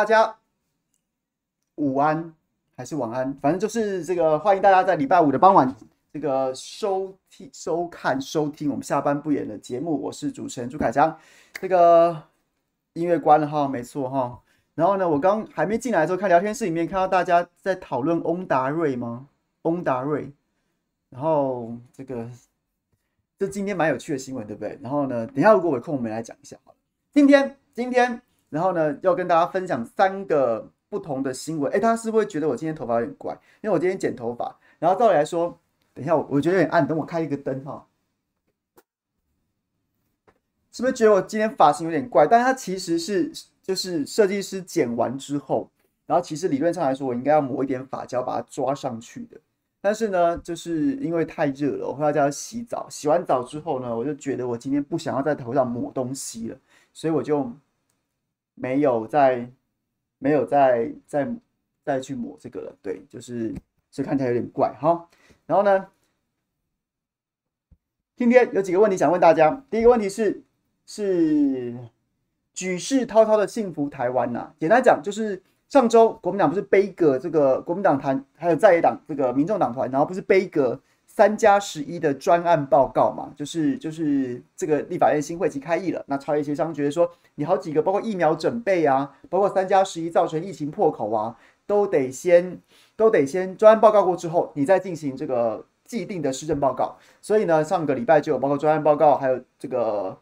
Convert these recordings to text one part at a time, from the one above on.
大家午安还是晚安，反正就是这个，欢迎大家在礼拜五的傍晚这个收听、收看、收听我们下班不演的节目。我是主持人朱凯翔，这个音乐关了哈，没错哈。然后呢，我刚还没进来的时候，看聊天室里面看到大家在讨论翁达瑞吗？翁达瑞，然后这个这今天蛮有趣的新闻，对不对？然后呢，等下如果有空，我们来讲一下。今天，今天，然后呢，要跟大家分享三个不同的新闻。哎，大家是不是觉得我今天头发有点怪？因为我今天剪头发。然后照理来说，等一下我我觉得有点暗，等我开一个灯哈。是不是觉得我今天发型有点怪？但是它其实是就是设计师剪完之后，然后其实理论上来说，我应该要抹一点发胶把它抓上去的。但是呢，就是因为太热了，我回到家要洗澡。洗完澡之后呢，我就觉得我今天不想要在头上抹东西了。所以我就没有再没有再再再去抹这个了，对，就是所以看起来有点怪哈。然后呢，今天有几个问题想问大家。第一个问题是是举世滔滔的幸福台湾呐、啊？简单讲就是上周国民党不是杯葛这个国民党团，还有在野党这个民众党团，然后不是杯葛。三加十一的专案报告嘛，就是就是这个立法院新会期开议了，那超越协商觉得说，你好几个包括疫苗准备啊，包括三加十一造成疫情破口啊，都得先都得先专案报告过之后，你再进行这个既定的施政报告。所以呢，上个礼拜就有包括专案报告，还有这个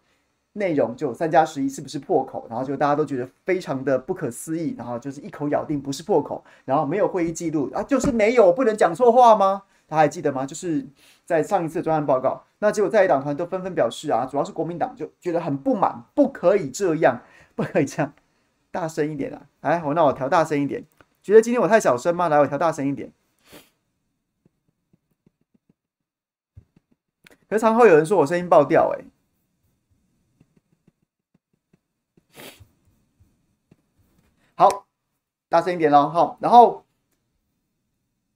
内容，就三加十一是不是破口，然后就大家都觉得非常的不可思议，然后就是一口咬定不是破口，然后没有会议记录啊，就是没有，不能讲错话吗？他还记得吗？就是在上一次专案报告，那结果在野党团都纷纷表示啊，主要是国民党就觉得很不满，不可以这样，不可以这样，大声一点啊！哎，我那我调大声一点。觉得今天我太小声吗？来，我调大声一点。可是常会有人说我声音爆掉，哎，好，大声一点喽，好，然后。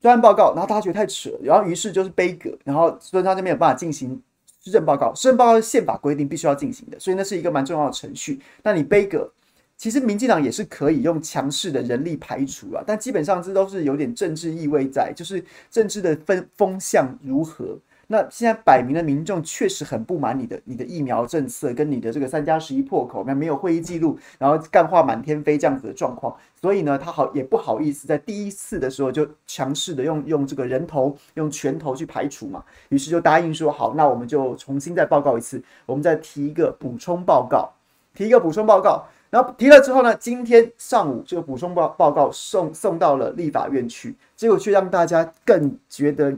专案报告，然后他觉得太扯，然后于是就是杯葛，然后所以他就没有办法进行施政报告。施政报告是宪法规定必须要进行的，所以那是一个蛮重要的程序。那你杯葛，其实民进党也是可以用强势的人力排除啊，但基本上这都是有点政治意味在，就是政治的风风向如何。那现在摆明了，民众确实很不满你的你的疫苗政策跟你的这个三加十一破口，那没有会议记录，然后干话满天飞这样子的状况，所以呢，他好也不好意思在第一次的时候就强势的用用这个人头用拳头去排除嘛，于是就答应说好，那我们就重新再报告一次，我们再提一个补充报告，提一个补充报告，然后提了之后呢，今天上午这个补充报报告送送到了立法院去，结果却让大家更觉得。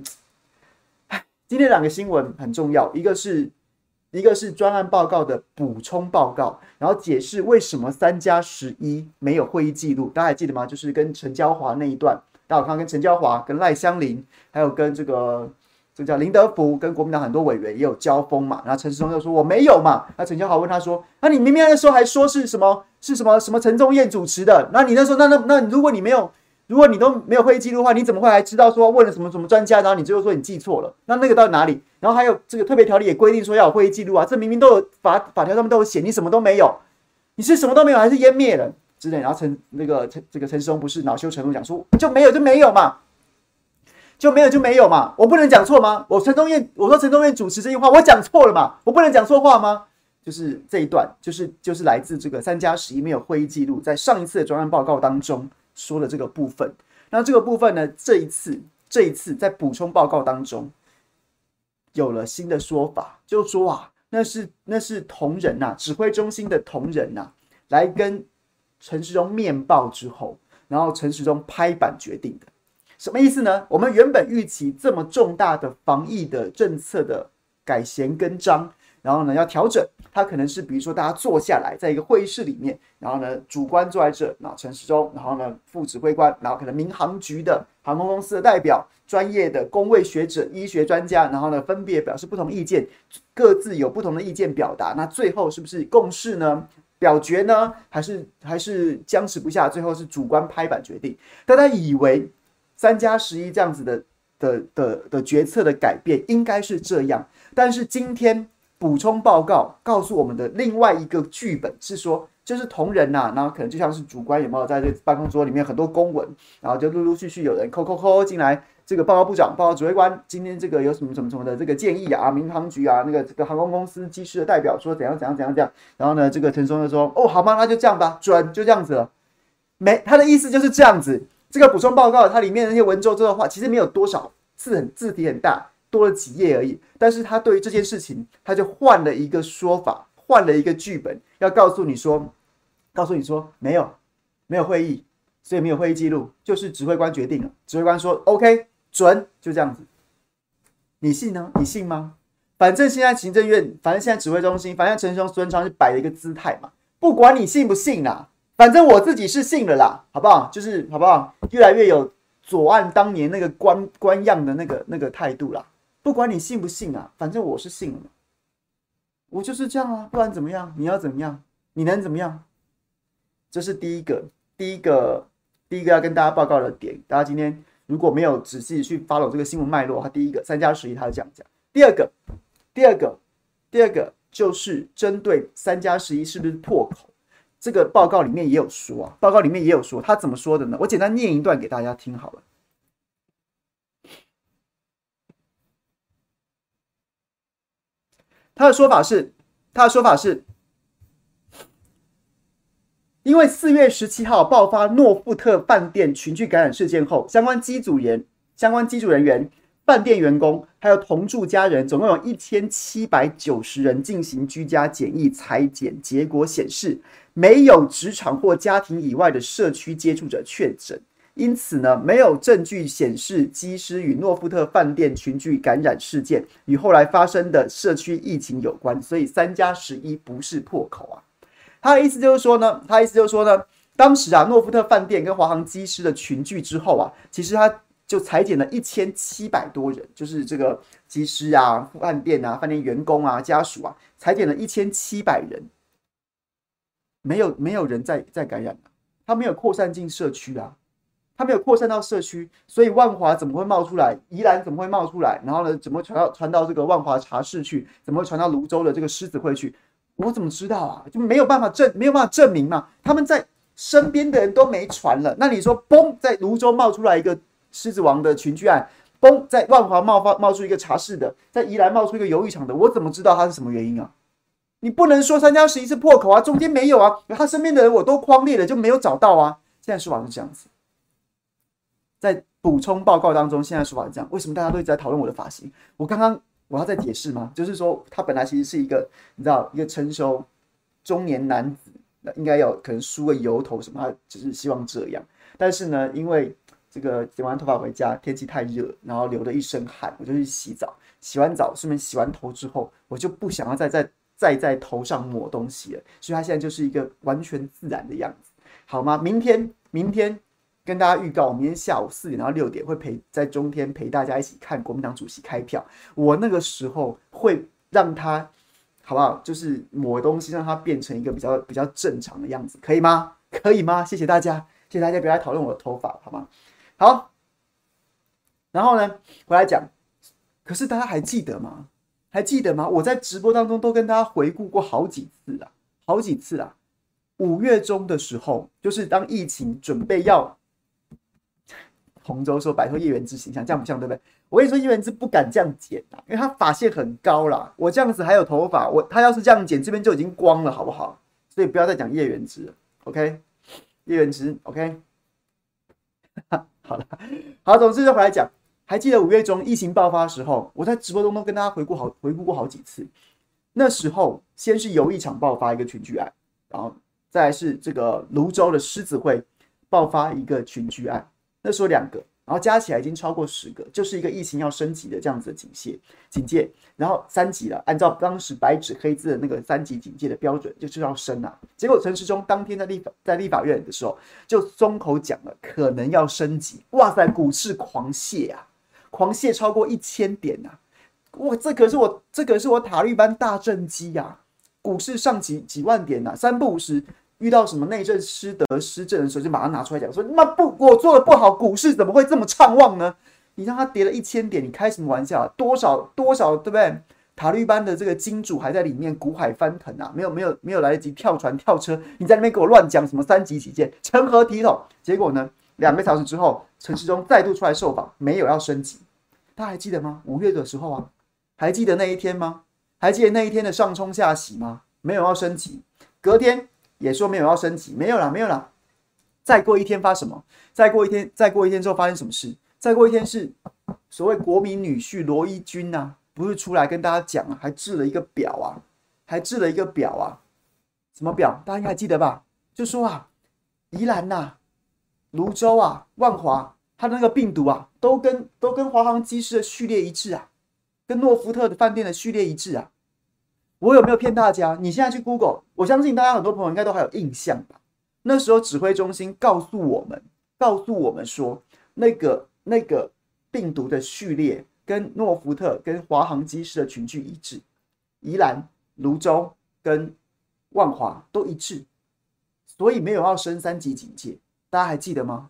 今天两个新闻很重要，一个是一个是专案报告的补充报告，然后解释为什么三加十一没有会议记录，大家还记得吗？就是跟陈娇华那一段，大家有看跟陈娇华、跟赖香林，还有跟这个这个叫林德福，跟国民党很多委员也有交锋嘛。然后陈世忠就说我没有嘛，那陈娇华问他说，那你明明那时候还说是什么是什么什么陈宗彦主持的，那你那时候那那那如果你没有。如果你都没有会议记录的话，你怎么会还知道说问了什么什么专家，然后你最后说你记错了？那那个到哪里？然后还有这个特别条例也规定说要有会议记录啊，这明明都有法法条上面都有写，你什么都没有，你是什么都没有还是湮灭了之类？然后陈那个陈这个陈时中不是恼羞成怒讲说就没有就没有嘛，就没有就没有嘛，我不能讲错吗？我陈宗彦我说陈宗彦主持这句话我讲错了嘛，我不能讲错话吗？就是这一段就是就是来自这个三加十一没有会议记录，在上一次的专案报告当中。说了这个部分，那这个部分呢？这一次，这一次在补充报告当中有了新的说法，就说啊，那是那是同仁呐，指挥中心的同仁呐，来跟陈时中面报之后，然后陈时中拍板决定的，什么意思呢？我们原本预期这么重大的防疫的政策的改弦更张。然后呢，要调整，他可能是比如说大家坐下来，在一个会议室里面，然后呢，主官坐在这，那陈时中，然后呢，副指挥官，然后可能民航局的航空公司的代表，专业的公卫学者、医学专家，然后呢，分别表示不同意见，各自有不同的意见表达，那最后是不是共识呢？表决呢？还是还是僵持不下？最后是主观拍板决定？大家以为三加十一这样子的的的的决策的改变应该是这样，但是今天。补充报告告诉我们的另外一个剧本是说，就是同仁呐、啊，然后可能就像是主观有没有在这办公桌里面很多公文，然后就陆陆续续有人扣扣扣进来。这个报告部长、报告指挥官，今天这个有什么什么什么的这个建议啊？民航局啊，那个这个航空公司机师的代表说怎样怎样怎样这样。然后呢，这个陈松就说：“哦，好吧？那就这样吧，准就这样子了。”没，他的意思就是这样子。这个补充报告它里面那些文绉绉的话，其实没有多少字，很字体很大，多了几页而已。但是他对于这件事情，他就换了一个说法，换了一个剧本，要告诉你说，告诉你说没有，没有会议，所以没有会议记录，就是指挥官决定了。指挥官说：“OK。”准就这样子，你信呢？你信吗？反正现在行政院，反正现在指挥中心，反正陈雄、孙昌是摆了一个姿态嘛。不管你信不信啦，反正我自己是信了啦，好不好？就是好不好？越来越有左岸当年那个官官样的那个那个态度啦。不管你信不信啊，反正我是信了。我就是这样啊，不然怎么样？你要怎么样？你能怎么样？这是第一个，第一个，第一个要跟大家报告的点。大家今天。如果没有仔细去 follow 这个新闻脉络，他第一个三加十一，他是这样讲。第二个，第二个，第二个就是针对三加十一是不是破口，这个报告里面也有说啊，报告里面也有说，他怎么说的呢？我简单念一段给大家听好了。他的说法是，他的说法是。因为四月十七号爆发诺富特饭店群聚感染事件后，相关机组员、相关机组人员、饭店员工还有同住家人，总共有一千七百九十人进行居家检疫采检，结果显示没有职场或家庭以外的社区接触者确诊，因此呢，没有证据显示机师与诺富特饭店群聚感染事件与后来发生的社区疫情有关，所以三加十一不是破口啊。他的意思就是说呢，他的意思就是说呢，当时啊，诺富特饭店跟华航机师的群聚之后啊，其实他就裁减了一千七百多人，就是这个机师啊、饭店啊、饭店员工啊、家属啊，裁减了一千七百人，没有没有人在在感染，他没有扩散进社区啊，他没有扩散到社区，所以万华怎么会冒出来？宜兰怎么会冒出来？然后呢，怎么传到传到这个万华茶室去？怎么会传到泸州的这个狮子会去？我怎么知道啊？就没有办法证，没有办法证明嘛。他们在身边的人都没传了，那你说，嘣，在泸州冒出来一个狮子王的群聚案，嘣，在万华冒发冒出一个茶室的，在宜兰冒出一个游艺场的，我怎么知道他是什么原因啊？你不能说三加十一是破口啊，中间没有啊，他身边的人我都框列了，就没有找到啊。现在说法是这样子，在补充报告当中，现在说法是这样，为什么大家都一直在讨论我的发型？我刚刚。我要再解释吗？就是说，他本来其实是一个，你知道，一个成熟中年男子，那应该有可能梳个油头什么，他只是希望这样。但是呢，因为这个剪完头发回家，天气太热，然后流了一身汗，我就去洗澡。洗完澡，顺便洗完头之后，我就不想要再再再在头上抹东西了，所以他现在就是一个完全自然的样子，好吗？明天，明天。跟大家预告，我明天下午四点到六点会陪在中天陪大家一起看国民党主席开票。我那个时候会让他，好不好？就是抹东西，让他变成一个比较比较正常的样子，可以吗？可以吗？谢谢大家，谢谢大家，不要来讨论我的头发，好吗？好。然后呢，回来讲，可是大家还记得吗？还记得吗？我在直播当中都跟大家回顾过好几次了，好几次了。五月中的时候，就是当疫情准备要。洪州说摆脱叶元之形象，这样不像对不对？我跟你说，叶元之不敢这样剪啊，因为他发线很高啦。我这样子还有头发，我他要是这样剪，这边就已经光了，好不好？所以不要再讲叶元之，OK？叶元之，OK？好了，好，总之就回来讲，还记得五月中疫情爆发的时候，我在直播中都跟大家回顾好，回顾过好几次。那时候先是游艺场爆发一个群聚案，然后再是这个泸州的狮子会爆发一个群聚案。那时候两个，然后加起来已经超过十个，就是一个疫情要升级的这样子的警戒，警戒，然后三级了，按照当时白纸黑字的那个三级警戒的标准，就是要升啊。结果陈时中当天在立法在立法院的时候，就松口讲了，可能要升级。哇塞，股市狂泻啊，狂泻超过一千点呐、啊！哇，这可是我这可是我塔利班大政绩呀，股市上几几万点呐、啊，三不五十。遇到什么内政失德失政的时候，就马上拿出来讲，说那不我做的不好，股市怎么会这么畅旺呢？你让它跌了一千点，你开什么玩笑？多少多少对不对？塔利班的这个金主还在里面股海翻腾啊，没有没有没有来得及跳船跳车，你在那边给我乱讲什么三级起见，成何体统？结果呢，两个小时之后，陈世忠再度出来受访，没有要升级，大家还记得吗？五月的时候啊，还记得那一天吗？还记得那一天的上冲下洗吗？没有要升级，隔天也说没有要升级，没有啦，没有啦。再过一天发什么？再过一天，再过一天之后发生什么事？再过一天是所谓国民女婿罗一钧呐、啊。不是出来跟大家讲啊，还制了一个表啊，还制了一个表啊，什么表？大家应该还记得吧？就说啊，宜兰呐、啊、芦洲啊、万华，它的那个病毒啊，都跟都跟华航机师的序列一致啊，跟诺福特的饭店的序列一致啊。我有没有骗大家？你现在去 Google，我相信大家很多朋友应该都还有印象吧？那时候指挥中心告诉我们，告诉我们说，那个那个病毒的序列。跟诺福特、跟华航机师的群聚一致，宜兰、泸州跟万华都一致，所以没有要升三级警戒，大家还记得吗？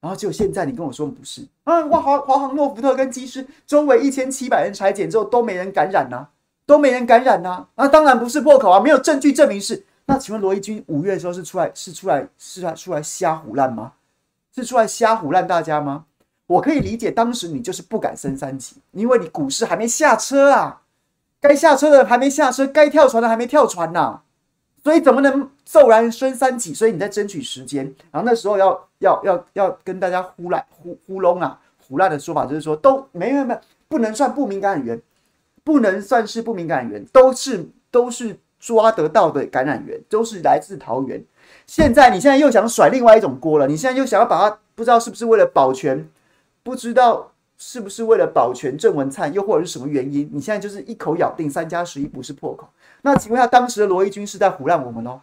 然后就现在你跟我说不是啊？华华华航、诺福特跟机师周围一千七百人采检之后都没人感染呐、都没人感染呐、那、当然不是破口啊，没有证据证明是。那请问罗一军五月的时候是出来是出来是出来出来瞎胡乱吗？是出来瞎胡乱大家吗？我可以理解，当时你就是不敢升三级，因为你股市还没下车啊，该下车的还没下车，该跳船的还没跳船呐、所以怎么能骤然升三级？所以你在争取时间，然后那时候要要要要跟大家呼来呼呼隆啊，胡乱的说法就是说都没没没，不能算不明感染源，不能算是不明感源，都是都是抓得到的感染源，都是来自桃园。现在你现在又想甩另外一种锅了，你现在又想要把它，不知道是不是为了保全。不知道是不是为了保全郑文灿，又或者是什么原因？你现在就是一口咬定三加十一不是破口。那请问下，当时的罗一军是在胡烂我们哦？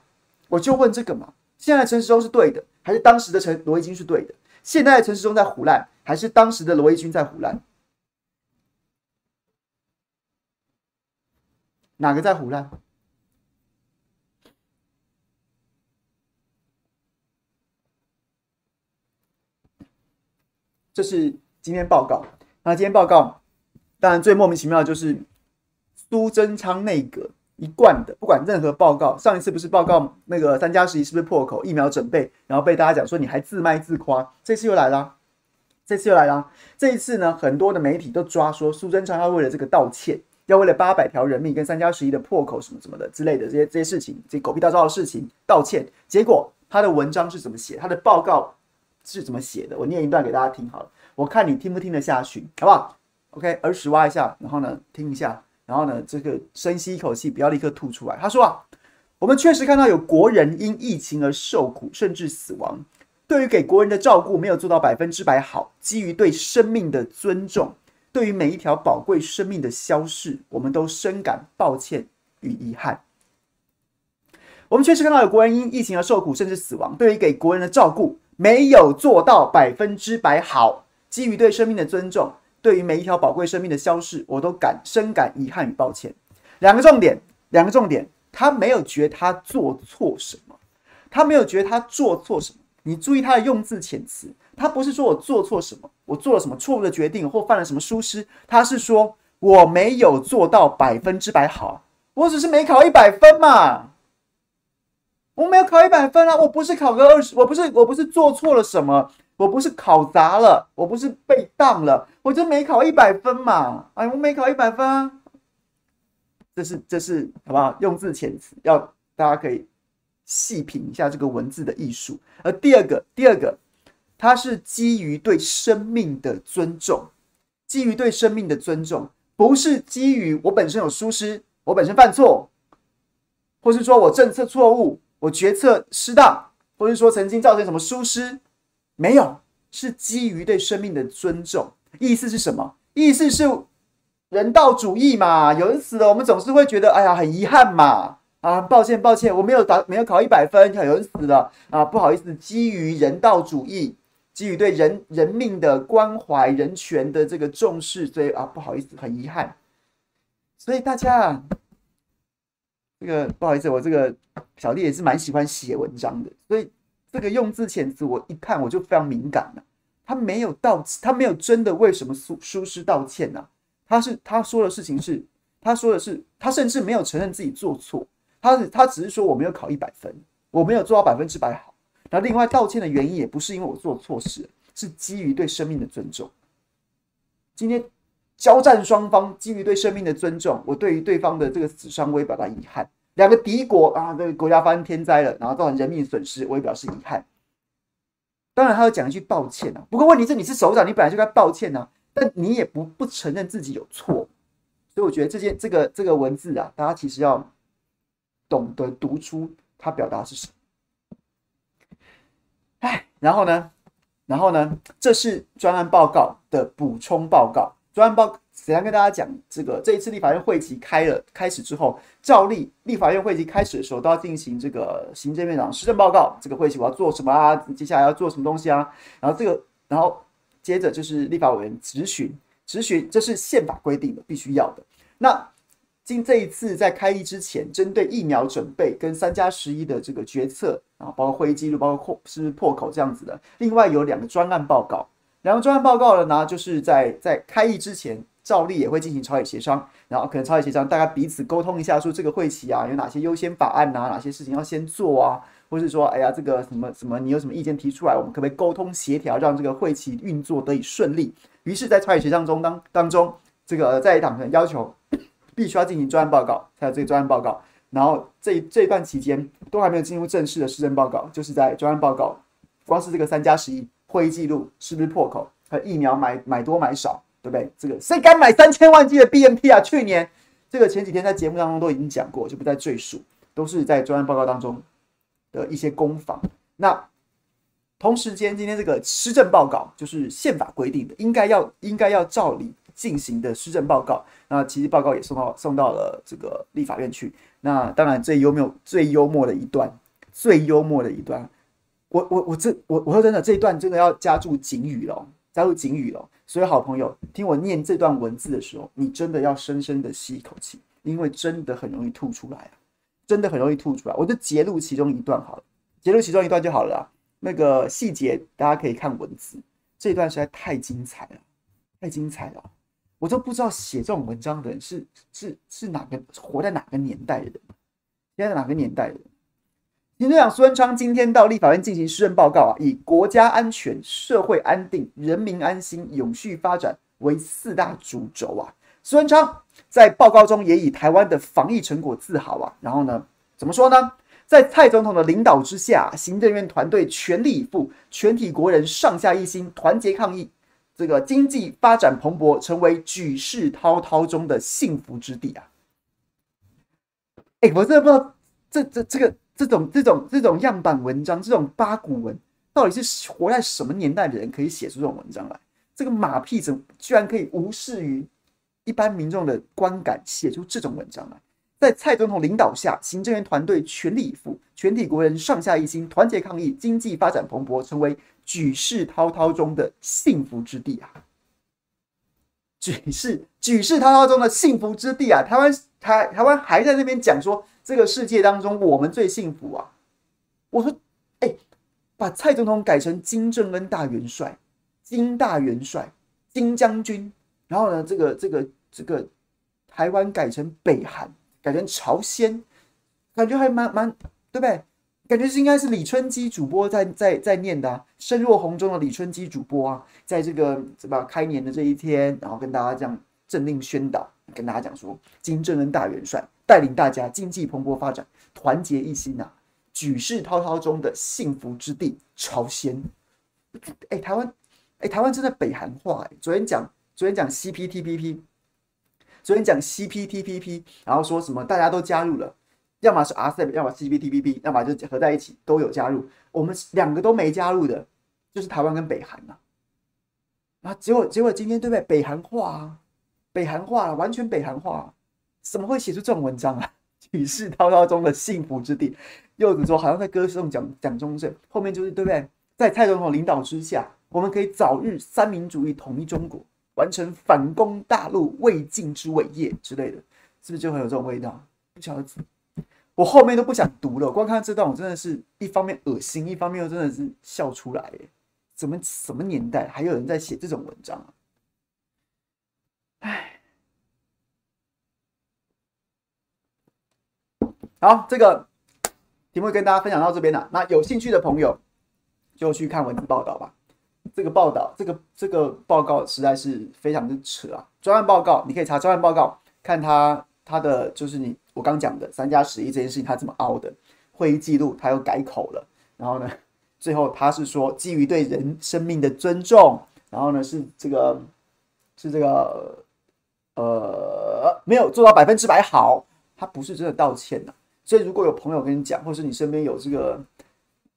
我就问这个嘛。现在陈时中是对的，还是当时的陈罗一军是对的？现在的陈时中在胡烂，还是当时的罗一军在胡烂？哪个在胡乱？这是今天报告。那今天报告，当然最莫名其妙的就是苏贞昌内阁一贯的，不管任何报告，上一次不是报告那个三加十一是不是破口，疫苗准备，然后被大家讲说你还自卖自夸，这次又来了，这次又来了。这一次呢，很多的媒体都抓说苏贞昌要为了这个道歉，要为了八百条人命跟三加十一的破口什么什么的之类的这些这些事情，这些狗屁大招的事情道歉。结果他的文章是怎么写？他的报告。是怎么写的？我念一段给大家听好了，我看你听不听得下去，好不好？OK，耳屎挖一下，然后呢，听一下，然后呢，这个深吸一口气，不要立刻吐出来。他说啊，我们确实看到有国人因疫情而受苦，甚至死亡。对于给国人的照顾没有做到百分之百好，基于对生命的尊重，对于每一条宝贵生命的消逝，我们都深感抱歉与遗憾。我们确实看到有国人因疫情而受苦，甚至死亡。对于给国人的照顾，没有做到百分之百好，基于对生命的尊重，对于每一条宝贵生命的消逝，我都感深感遗憾与抱歉。两个重点，两个重点，他没有觉得他做错什么，他没有觉得他做错什么。你注意他的用字遣词，他不是说我做错什么，我做了什么错误的决定或犯了什么疏失，他是说我没有做到百分之百好，我只是没考一百分嘛。我没有考一百分啊！我不是考个二十，我不是我不是做错了什么，我不是考砸了，我不是被当了，我就没考一百分嘛！哎，我没考一百分啊！这是这是好不好？用字遣词，要大家可以细品一下这个文字的艺术。而第二个，第二个，它是基于对生命的尊重，基于对生命的尊重，不是基于我本身有疏失，我本身犯错，或是说我政策错误。我决策失当，或是说曾经造成什么疏失，没有，是基于对生命的尊重。意思是什么？意思是人道主义嘛。有人死了，我们总是会觉得，哎呀，很遗憾嘛。啊，抱歉，抱歉，我没有答，没有考一百分。有人死了啊，不好意思。基于人道主义，基于对人人命的关怀、人权的这个重视，所以啊，不好意思，很遗憾。所以大家。这个不好意思，我这个小弟也是蛮喜欢写文章的，所以这个用字遣词我一看我就非常敏感了。他没有道，他没有真的为什么疏疏失道歉呐、啊？他是他说的事情是，他说的是，他甚至没有承认自己做错，他是他只是说我没有考一百分，我没有做到百分之百好。然后另外道歉的原因也不是因为我做错事，是基于对生命的尊重。今天交战双方基于对生命的尊重，我对于对方的这个死伤我也表达遗憾。两个敌国啊，这个国家发生天灾了，然后造成人命损失，我也表示遗憾。当然，他要讲一句抱歉啊。不过问题是，你是首长，你本来就该抱歉啊，但你也不不承认自己有错，所以我觉得这件这个这个文字啊，大家其实要懂得读出他表达是什么。哎，然后呢，然后呢，这是专案报告的补充报告，专案报。怎样跟大家讲？这个这一次立法院会期开了开始之后，照例立法院会期开始的时候都要进行这个行政院长施政报告。这个会期我要做什么啊？接下来要做什么东西啊？然后这个，然后接着就是立法委员质询，质询这是宪法规定的，必须要的。那经这一次在开议之前，针对疫苗准备跟三加十一的这个决策啊，包括会议记录，包括破是不是破口这样子的。另外有两个专案报告，两个专案报告的呢，就是在在开议之前。照例也会进行朝野协商，然后可能朝野协商，大家彼此沟通一下，说这个会期啊有哪些优先法案啊，哪些事情要先做啊，或是说，哎呀，这个什么什么，你有什么意见提出来，我们可不可以沟通协调，让这个会期运作得以顺利？于是，在朝野协商中当当中，这个在党团要求必须要进行专案报告，才有这个专案报告。然后这这一段期间都还没有进入正式的施政报告，就是在专案报告，光是这个三加十一会议记录是不是破口？和疫苗买买多买少？对不对？这个谁敢买三千万剂的 BNT 啊？去年这个前几天在节目当中都已经讲过，就不再赘述，都是在专案报告当中的一些攻防。那同时间，今天这个施政报告就是宪法规定的，应该要应该要照理进行的施政报告。那其实报告也送到送到了这个立法院去。那当然最幽默最幽默的一段，最幽默的一段，我我我这我我说真的，这一段真的要加注警语了，加入警语了。所以，好朋友，听我念这段文字的时候，你真的要深深的吸一口气，因为真的很容易吐出来，真的很容易吐出来。我就截录其中一段好了，截录其中一段就好了啊。那个细节大家可以看文字，这一段实在太精彩了，太精彩了。我都不知道写这种文章的人是是是哪个活在哪个年代的人，现在哪个年代的人。行政长苏贞昌今天到立法院进行施政报告啊，以国家安全、社会安定、人民安心、永续发展为四大主轴啊。苏贞昌在报告中也以台湾的防疫成果自豪啊。然后呢，怎么说呢？在蔡总统的领导之下，行政院团队全力以赴，全体国人上下一心，团结抗疫，这个经济发展蓬勃，成为举世滔滔中的幸福之地啊。哎，我真的不知道这这这个。这种这种这种样板文章，这种八股文，到底是活在什么年代的人可以写出这种文章来？这个马屁怎么居然可以无视于一般民众的观感，写出这种文章来？在蔡总统领导下，行政院团队全力以赴，全体国人上下一心，团结抗疫，经济发展蓬勃，成为举世滔滔中的幸福之地啊！举世举世滔滔中的幸福之地啊！台湾台台湾还在那边讲说。这个世界当中，我们最幸福啊！我说，哎，把蔡总统改成金正恩大元帅、金大元帅、金将军，然后呢，这个这个这个台湾改成北韩，改成朝鲜，感觉还蛮蛮，对不对？感觉是应该是李春基主播在在在念的啊，身若洪钟的李春基主播啊，在这个什么开年的这一天，然后跟大家这样政令宣导，跟大家讲说，金正恩大元帅。带领大家经济蓬勃发展，团结一心呐、啊，举世滔滔中的幸福之地朝鲜。哎，台湾，哎，台湾真的北韩化哎。昨天讲，昨天讲 CPTPP，昨天讲 CPTPP，然后说什么大家都加入了，要么是 RCEP，要么 CPTPP，要么就合在一起都有加入。我们两个都没加入的，就是台湾跟北韩呐。啊，结果结果今天对不对？北韩化啊，北韩化了，完全北韩化。怎么会写出这种文章啊？举世滔滔中的幸福之地，柚子说好像在歌颂蒋蒋中正，后面就是对不对？在蔡总统领导之下，我们可以早日三民主义统一中国，完成反攻大陆未尽之伟业之类的，是不是就很有这种味道？不晓得，我后面都不想读了。光看这段，我真的是一方面恶心，一方面又真的是笑出来。哎，怎么什么年代还有人在写这种文章啊？哎，好，这个题目跟大家分享到这边了。那有兴趣的朋友就去看文字报道吧。这个报道，这个这个报告实在是非常的扯啊！专案报告，你可以查专案报告，看他他的就是你我刚讲的三加十一这件事情，他怎么凹的？会议记录他又改口了，然后呢，最后他是说基于对人生命的尊重，然后呢是这个是这个呃没有做到百分之百好，他不是真的道歉呐、啊。所以如果有朋友跟你讲，或是你身边有这个。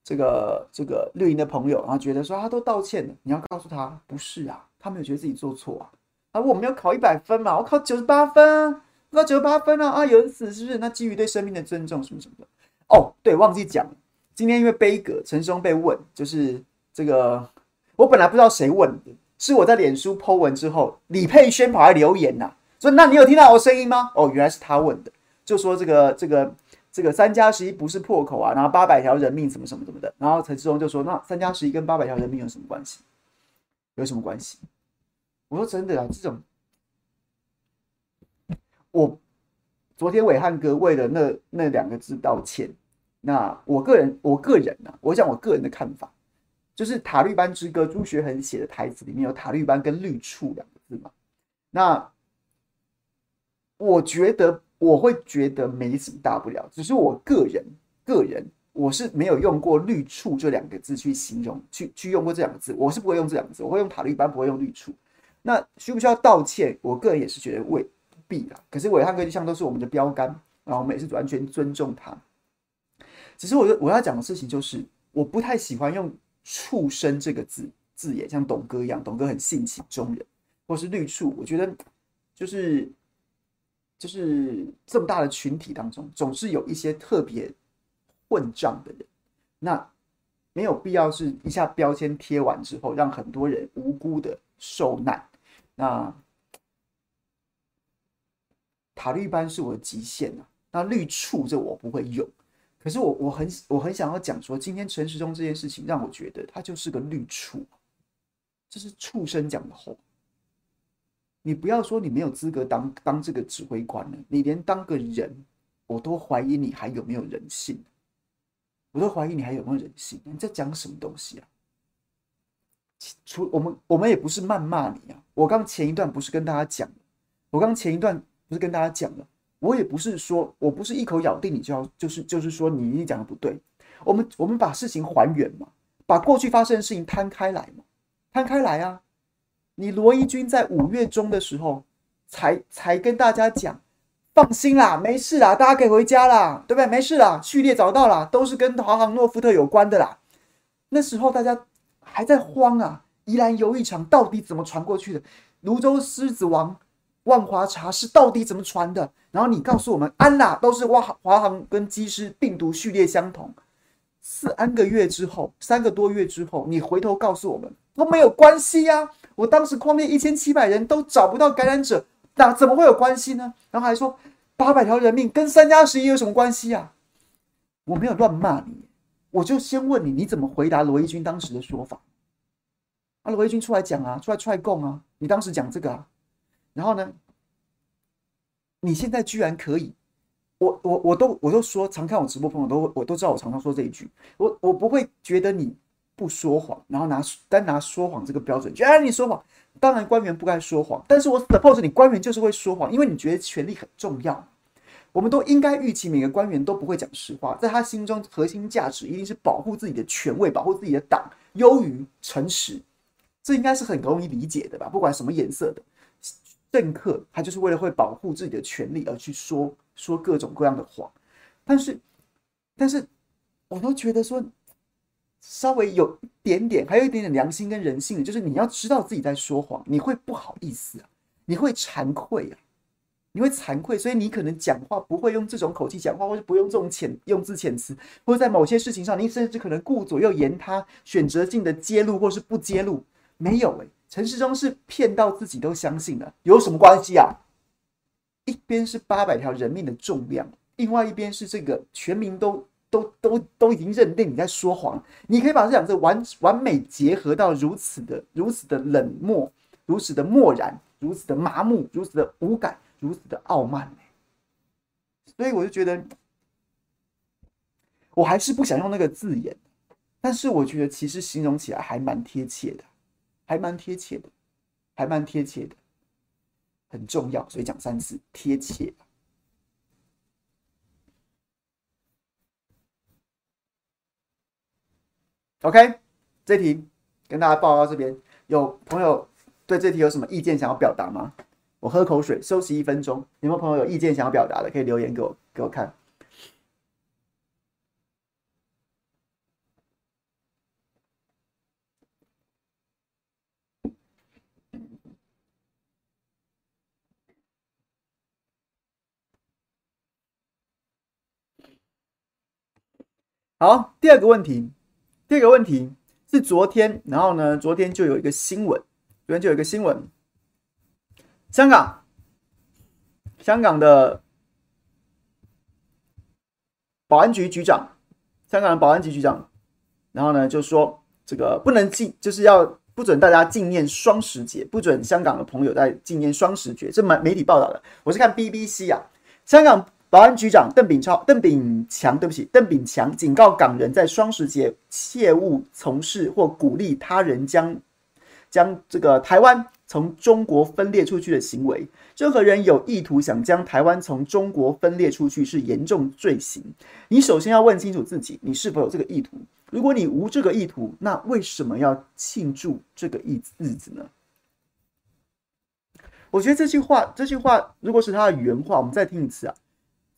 这个这个绿营的朋友，然后觉得说他都道歉了，你要告诉他不是啊，他没有觉得自己做错啊。啊，我们要考一百分嘛，我考九十八分，那九十八分啊啊，有人死是不是？那基于对生命的尊重什么什么的。哦，对，忘记讲，今天因为杯葛，陈松被问，就是这个，我本来不知道谁问的，是我在脸书 po 文之后，李佩轩跑来留言呐、啊，说那你有听到我声音吗？哦，原来是他问的，就说这个这个。这个三加十一不是破口啊，然后八百条人命什么什么什么的，然后陈志忠就说：“那三加十一跟八百条人命有什么关系？有什么关系？”我说：“真的啊，这种……我昨天暐瀚哥为了那那两个字道歉，那我个人我个人呢、啊，我讲我个人的看法，就是《塔绿班之歌》朱学恒写的台词里面有‘塔绿班’跟‘绿处’两个字嘛，那我觉得。”我会觉得没什么大不了，只是我个人个人我是没有用过“绿处”这两个字去形容，去去用过这两个字，我是不会用这两个字，我会用塔绿班，不会用绿处。那需不需要道歉？我个人也是觉得未必啦。可是伟汉哥就像都是我们的标杆，然后我们也是完全尊重他。只是我我要讲的事情就是，我不太喜欢用“畜生”这个字字眼，像董哥一样，董哥很性情中人，或是绿处，我觉得就是。就是这么大的群体当中，总是有一些特别混账的人，那没有必要是一下标签贴完之后，让很多人无辜的受难。那塔利班是我的极限啊，那绿处这我不会用。可是我我很我很想要讲说，今天陈时中这件事情让我觉得他就是个绿处，这是畜生讲的话。你不要说你没有资格当当这个指挥官了，你连当个人，我都怀疑你还有没有人性，我都怀疑你还有没有人性。你在讲什么东西啊？除我们，我们也不是谩骂你啊。我刚前一段不是跟大家讲，我刚前一段不是跟大家讲了，我也不是说我不是一口咬定你就要就是就是说你你讲的不对。我们我们把事情还原嘛，把过去发生的事情摊开来嘛，摊开来啊。你罗一钧在五月中的时候才才跟大家讲，放心啦，没事啦，大家可以回家啦，对不对？没事啦，序列找到啦，都是跟华航诺富特有关的啦。那时候大家还在慌啊，宜兰游艺场到底怎么传过去的？芦洲狮子王万华茶室到底怎么传的？然后你告诉我们，安啦，都是华华航跟机师病毒序列相同。四三个月之后，三个多月之后，你回头告诉我们都没有关系呀、啊。我当时匡列一千七百人都找不到感染者，那怎么会有关系呢？然后还说八百条人命跟三加十一有什么关系啊？我没有乱骂你，我就先问你，你怎么回答罗一钧当时的说法？啊，罗一钧出来讲啊，出来踹供啊，你当时讲这个啊，然后呢，你现在居然可以，我我我都我都说，常看我直播朋友都我都知道我常常说这一句，我我不会觉得你。不说谎，然后拿单拿说谎这个标准，觉得你说谎，当然官员不该说谎。但是我 suppose 你官员就是会说谎，因为你觉得权力很重要。我们都应该预期每个官员都不会讲实话，在他心中核心价值一定是保护自己的权位，保护自己的党，优于诚实。这应该是很容易理解的吧？不管什么颜色的政客，他就是为了会保护自己的权利而去说说各种各样的谎。但是，但是我都觉得说。稍微有一点点，还有一点点良心跟人性的，就是你要知道自己在说谎，你会不好意思啊，你会惭愧啊，你会惭愧，所以你可能讲话不会用这种口气讲话，或者不用这种遣用字遣词，或者在某些事情上，你甚至可能顾左右言他，选择性的揭露或是不揭露。没有诶、欸，陈时中是骗到自己都相信了，有什么关系啊？一边是八百条人命的重量，另外一边是这个全民都。都都都已经认定你在说谎，你可以把这两个完完美结合到如此的如此的冷漠，如此的漠然，如此的麻木，如此的无感，如此的傲慢。所以我就觉得我还是不想用那个字眼，但是我觉得其实形容起来还蛮贴切的，还蛮贴切的，还蛮贴切的，很重要，所以讲三次贴切。OK，这题跟大家报告这边，有朋友对这题有什么意见想要表达吗？我喝口水，休息一分钟。有没有朋友有意见想要表达的，可以留言给我，给我看。好，第二个问题，第二个问题是昨天，然后呢，昨天就有一个新闻，昨天就有一个新闻，香港，香港的保安局局长，香港的保安局局长，然后呢就说这个不能禁，就是要不准大家纪念双十节，不准香港的朋友在纪念双十节，这媒媒体报道的，我是看 BBC 啊，香港。保安局长邓炳超、邓炳强，对不起，邓炳强警告港人在双十节切勿从事或鼓励他人将将这个台湾从中国分裂出去的行为。任何人有意图想将台湾从中国分裂出去，是严重罪行。你首先要问清楚自己，你是否有这个意图。如果你无这个意图，那为什么要庆祝这个日日子呢？我觉得这句话，这句话如果是他的原话，我们再听一次啊。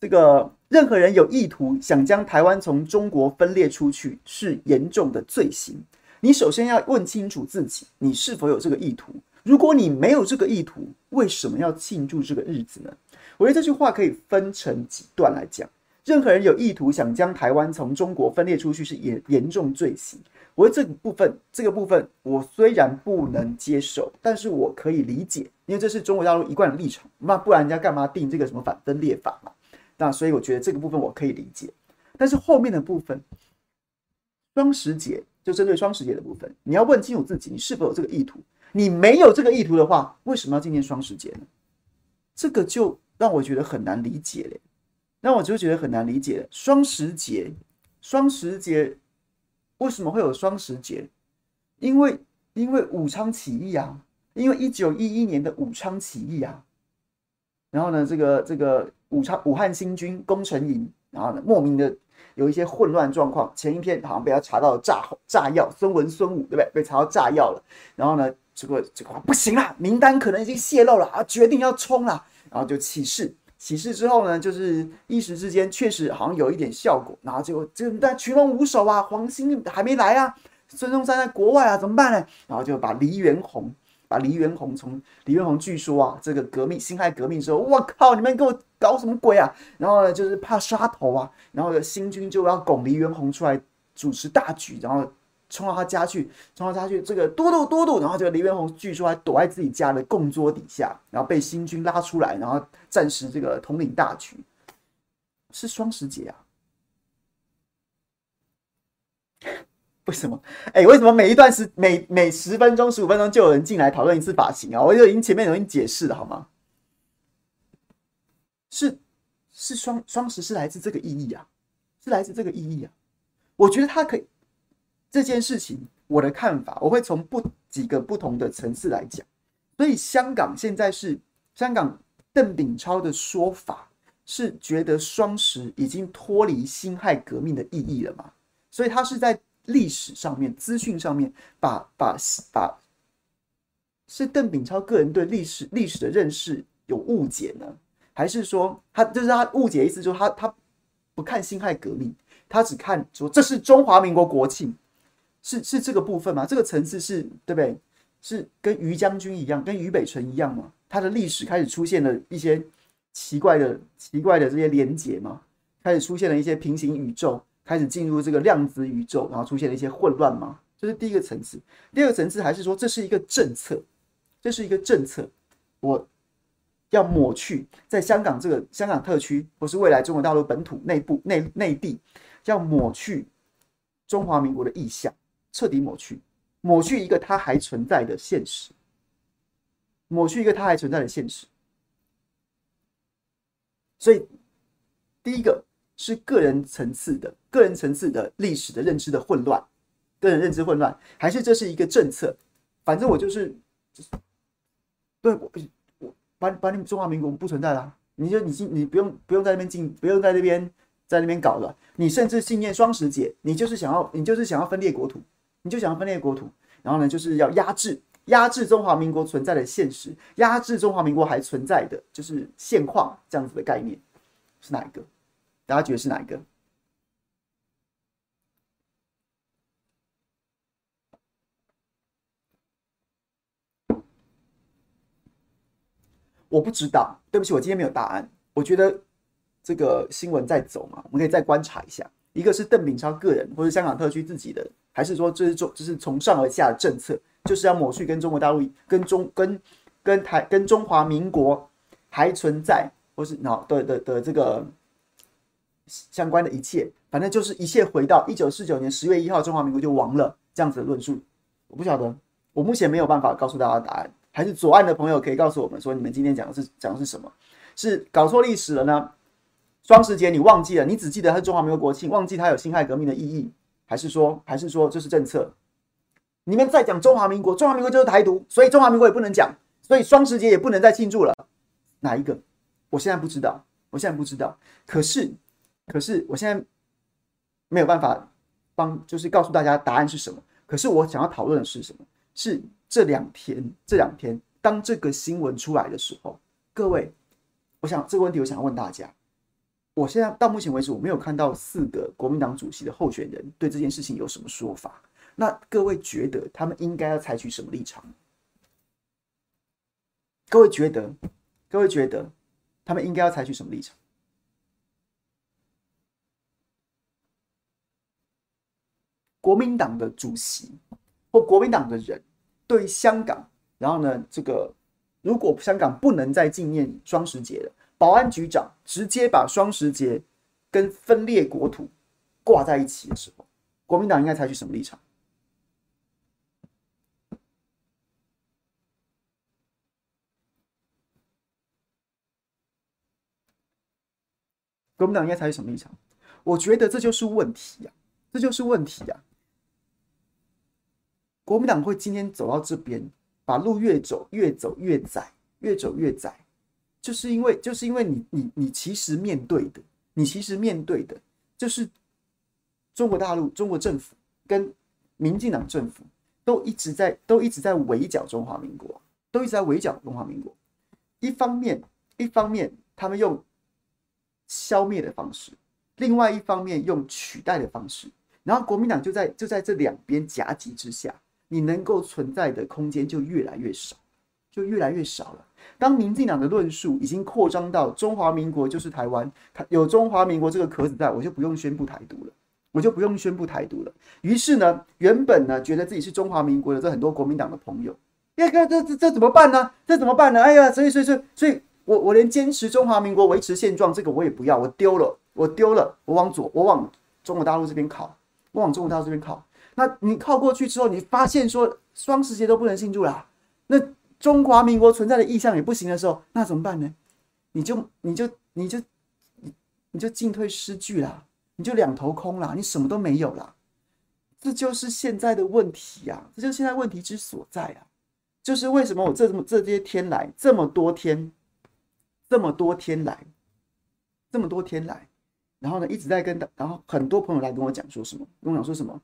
这个任何人有意图想将台湾从中国分裂出去，是严重的罪行。你首先要问清楚自己，你是否有这个意图。如果你没有这个意图，为什么要庆祝这个日子呢？我觉得这句话可以分成几段来讲。任何人有意图想将台湾从中国分裂出去，是严严重罪行。我觉得这个部分，这个部分我虽然不能接受，但是我可以理解，因为这是中国大陆一贯的立场。那不然人家干嘛定这个什么反分裂法嘛？那所以我觉得这个部分我可以理解，但是后面的部分，双十节就针对双十节的部分，你要问清楚自己，你是否有这个意图。你没有这个意图的话，为什么要纪念双十节呢？这个就让我觉得很难理解嘞，让我就觉得很难理解。双十节，双十节为什么会有双十节？因为因为武昌起义啊，因为一九一一年的武昌起义啊。然后呢，这个这个武昌武汉新军攻城营，然后呢，莫名的有一些混乱状况。前一天好像被他查到了炸炸药，孙文孙武对不对？被查到炸药了。然后呢，这个这个不行了，名单可能已经泄露了啊，决定要冲了。然后就起事，起事之后呢，就是一时之间确实好像有一点效果。然后结果这但群龙无首啊，黄兴还没来啊，孙中山在国外啊，怎么办呢？然后就把黎元洪。把黎元洪从黎元洪据说啊，这个革命辛亥革命之后，我靠，你们给我搞什么鬼啊？然后呢，就是怕杀头啊，然后呢，新军就要拱黎元洪出来主持大局，然后冲到他家去，冲到他家去，这个都督都督，然后这个黎元洪据说还躲在自己家的供桌底下，然后被新军拉出来，然后暂时这个统领大局，是双十节啊。为什么？哎、为什么每一段时每每十分钟、十五分钟就有人进来讨论一次发型啊？我就已经前面已经解释了，好吗？是是双双十是来自这个意义啊，是来自这个意义啊。我觉得他可以这件事情，我的看法，我会从不几个不同的层次来讲。所以香港现在是香港邓炳超的说法是觉得双十已经脱离辛亥革命的意义了嘛？所以他是在。历史上面、资讯上面，把把把，是邓炳超个人对历史历史的认识有误解呢？还是说他就是他误解意思，就是他他不看辛亥革命，他只看说这是中华民国国庆，是是这个部分吗？这个层次是对不对？是跟于将军一样，跟于北辰一样吗？他的历史开始出现了一些奇怪的奇怪的这些连结吗？开始出现了一些平行宇宙？开始进入这个量子宇宙，然后出现了一些混乱吗？这是第一个层次。第二个层次还是说这是一个政策，这是一个政策，我要抹去在香港这个香港特区，或是未来中国大陆本土内部内内地，要抹去中华民国的意象，彻底抹去，抹去一个它还存在的现实，抹去一个它还存在的现实。所以第一个。是个人层次的、个人层次的历史的认知的混乱，个人认知混乱，还是这是一个政策？反正我就是，就是、对我我把把你们中华民国不存在了、你就你进你不用不用在那边进，不用在那边在那边搞了。你甚至信念双十节，你就是想要你就是想要分裂国土，你就想要分裂国土，然后呢就是要压制压制中华民国存在的现实，压制中华民国还存在的就是现况这样子的概念是哪一个？大家觉得是哪一个？我不知道，对不起，我今天没有答案。我觉得这个新闻在走嘛，我们可以再观察一下。一个是邓炳超个人，或者香港特区自己的，还是说这是中，这是从上而下的政策，就是要抹去跟中国大陆、跟中、跟跟台、跟中华民国还存在，或是那的的的这个相关的一切，反正就是一切回到一九四九年十月一号，中华民国就亡了这样子的论述。我不晓得，我目前没有办法告诉大家答案。还是左岸的朋友可以告诉我们说，你们今天讲的是讲的是什么？是搞错历史了呢？双十节你忘记了，你只记得它是中华民国国庆，忘记它有辛亥革命的意义，还是说还是说这是政策？你们在讲中华民国，中华民国就是台独，所以中华民国也不能讲，所以双十节也不能再庆祝了。哪一个？我现在不知道，我现在不知道。可是可是我现在没有办法帮，就是告诉大家答案是什么。可是我想要讨论的是什么？是。这两天，这两天，当这个新闻出来的时候，各位，我想这个问题，我想要问大家。我现在到目前为止，我没有看到四个国民党主席的候选人对这件事情有什么说法。那各位觉得他们应该要采取什么立场？各位觉得，各位觉得他们应该要采取什么立场？国民党的主席或国民党的人。对香港，然后呢，这个如果香港不能再纪念双十节了，保安局长直接把双十节跟分裂国土挂在一起的时候，国民党应该采取什么立场？国民党应该采取什么立场？我觉得这就是问题呀，这就是问题呀。国民党会今天走到这边，把路越走越走越窄，越走越窄，就是因为就是因为你你你其实面对的，你其实面对的，就是中国大陆、中国政府跟民进党政府都一直在都一直在围剿中华民国，都一直在围剿中华民国。一方面，一方面他们用消灭的方式，另外一方面用取代的方式，然后国民党就在就在这两边夹击之下。你能够存在的空间就越来越少，就越来越少了。当民进党的论述已经扩张到中华民国就是台湾，有中华民国这个壳子在，我就不用宣布台独了，我就不用宣布台独了。于是呢，原本呢觉得自己是中华民国的这很多国民党的朋友，呀，这这这怎么办呢？这怎么办呢？哎呀，所以所以所以，所以我我连坚持中华民国维持现状这个我也不要，我丢了，我丢了，我往左，我往中国大陆这边靠，我往中国大陆这边靠。那你靠过去之后，你发现说双十节都不能庆祝了，那中华民国存在的意向也不行的时候，那怎么办呢？你就你就你就你就进退失据啦，你就两头空啦，你什么都没有啦。这就是现在的问题呀，这就是现在问题之所在啊，就是为什么我这么这些天来这么多天，这么多天来，这么多天来，然后呢一直在跟，然后很多朋友来跟我讲说什么，跟我讲说什么。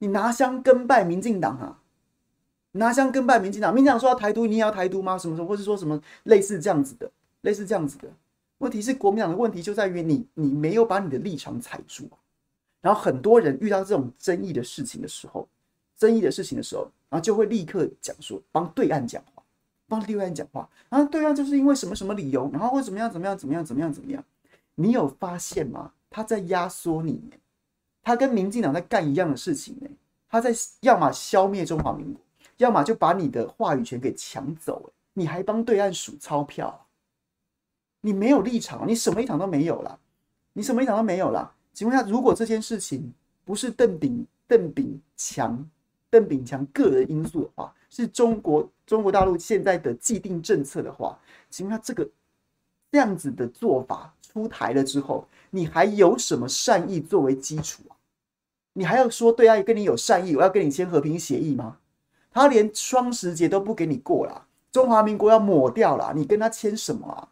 你拿香跟拜民进党啊？拿香跟拜民进党，民进党说要台独，你也要台独吗？什么什么，或是说什么类似这样子的，类似这样子的。问题是国民党的问题就在于你，你没有把你的立场踩住。然后很多人遇到这种争议的事情的时候，争议的事情的时候，然后就会立刻讲说帮对岸讲话，帮对岸讲话。然后对岸就是因为什么什么理由，然后会怎么样怎么样怎么样怎么样怎么样？你有发现吗？他在压缩你。他跟民进党在干一样的事情呢，他在要么消灭中华民国，要么就把你的话语权给抢走。你还帮对岸数钞票，你没有立场，你什么立场都没有了，你什么立场都没有了。请问下，如果这件事情不是邓炳邓炳强邓炳强个人因素的话，是中国中国大陆现在的既定政策的话，请问下这个这样子的做法出台了之后，你还有什么善意作为基础啊？你还要说对岸跟你有善意，我要跟你签和平协议吗？他连双十节都不给你过了，中华民国要抹掉了，你跟他签什么啊？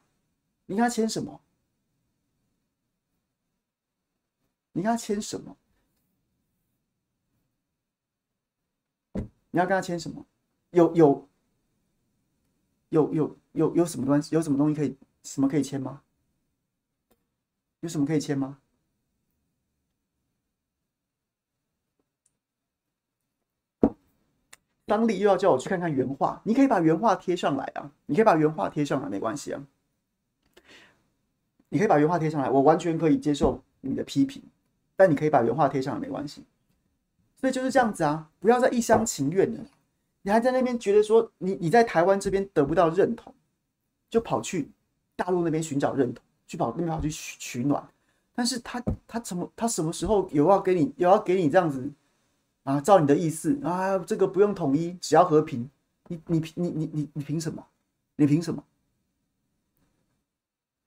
你跟他签什么？你跟他签什么？你要跟他签什么？有有有有有有什么东西？有什么东西可以什么可以签吗？有什么可以签吗？当力又要叫我去看看原画，你可以把原画贴上来啊！你可以把原画贴上来，没关系啊！你可以把原画贴上来，我完全可以接受你的批评，但你可以把原画贴上来，没关系。所以就是这样子啊！不要再一厢情愿了，你还在那边觉得说你你在台湾这边得不到认同，就跑去大陆那边寻找认同。去跑那边跑去取取暖，但是他他怎么他什么时候有要给你有要给你这样子啊？照你的意思啊，这个不用统一，只要和平。你你你你你你凭什么？你凭什么？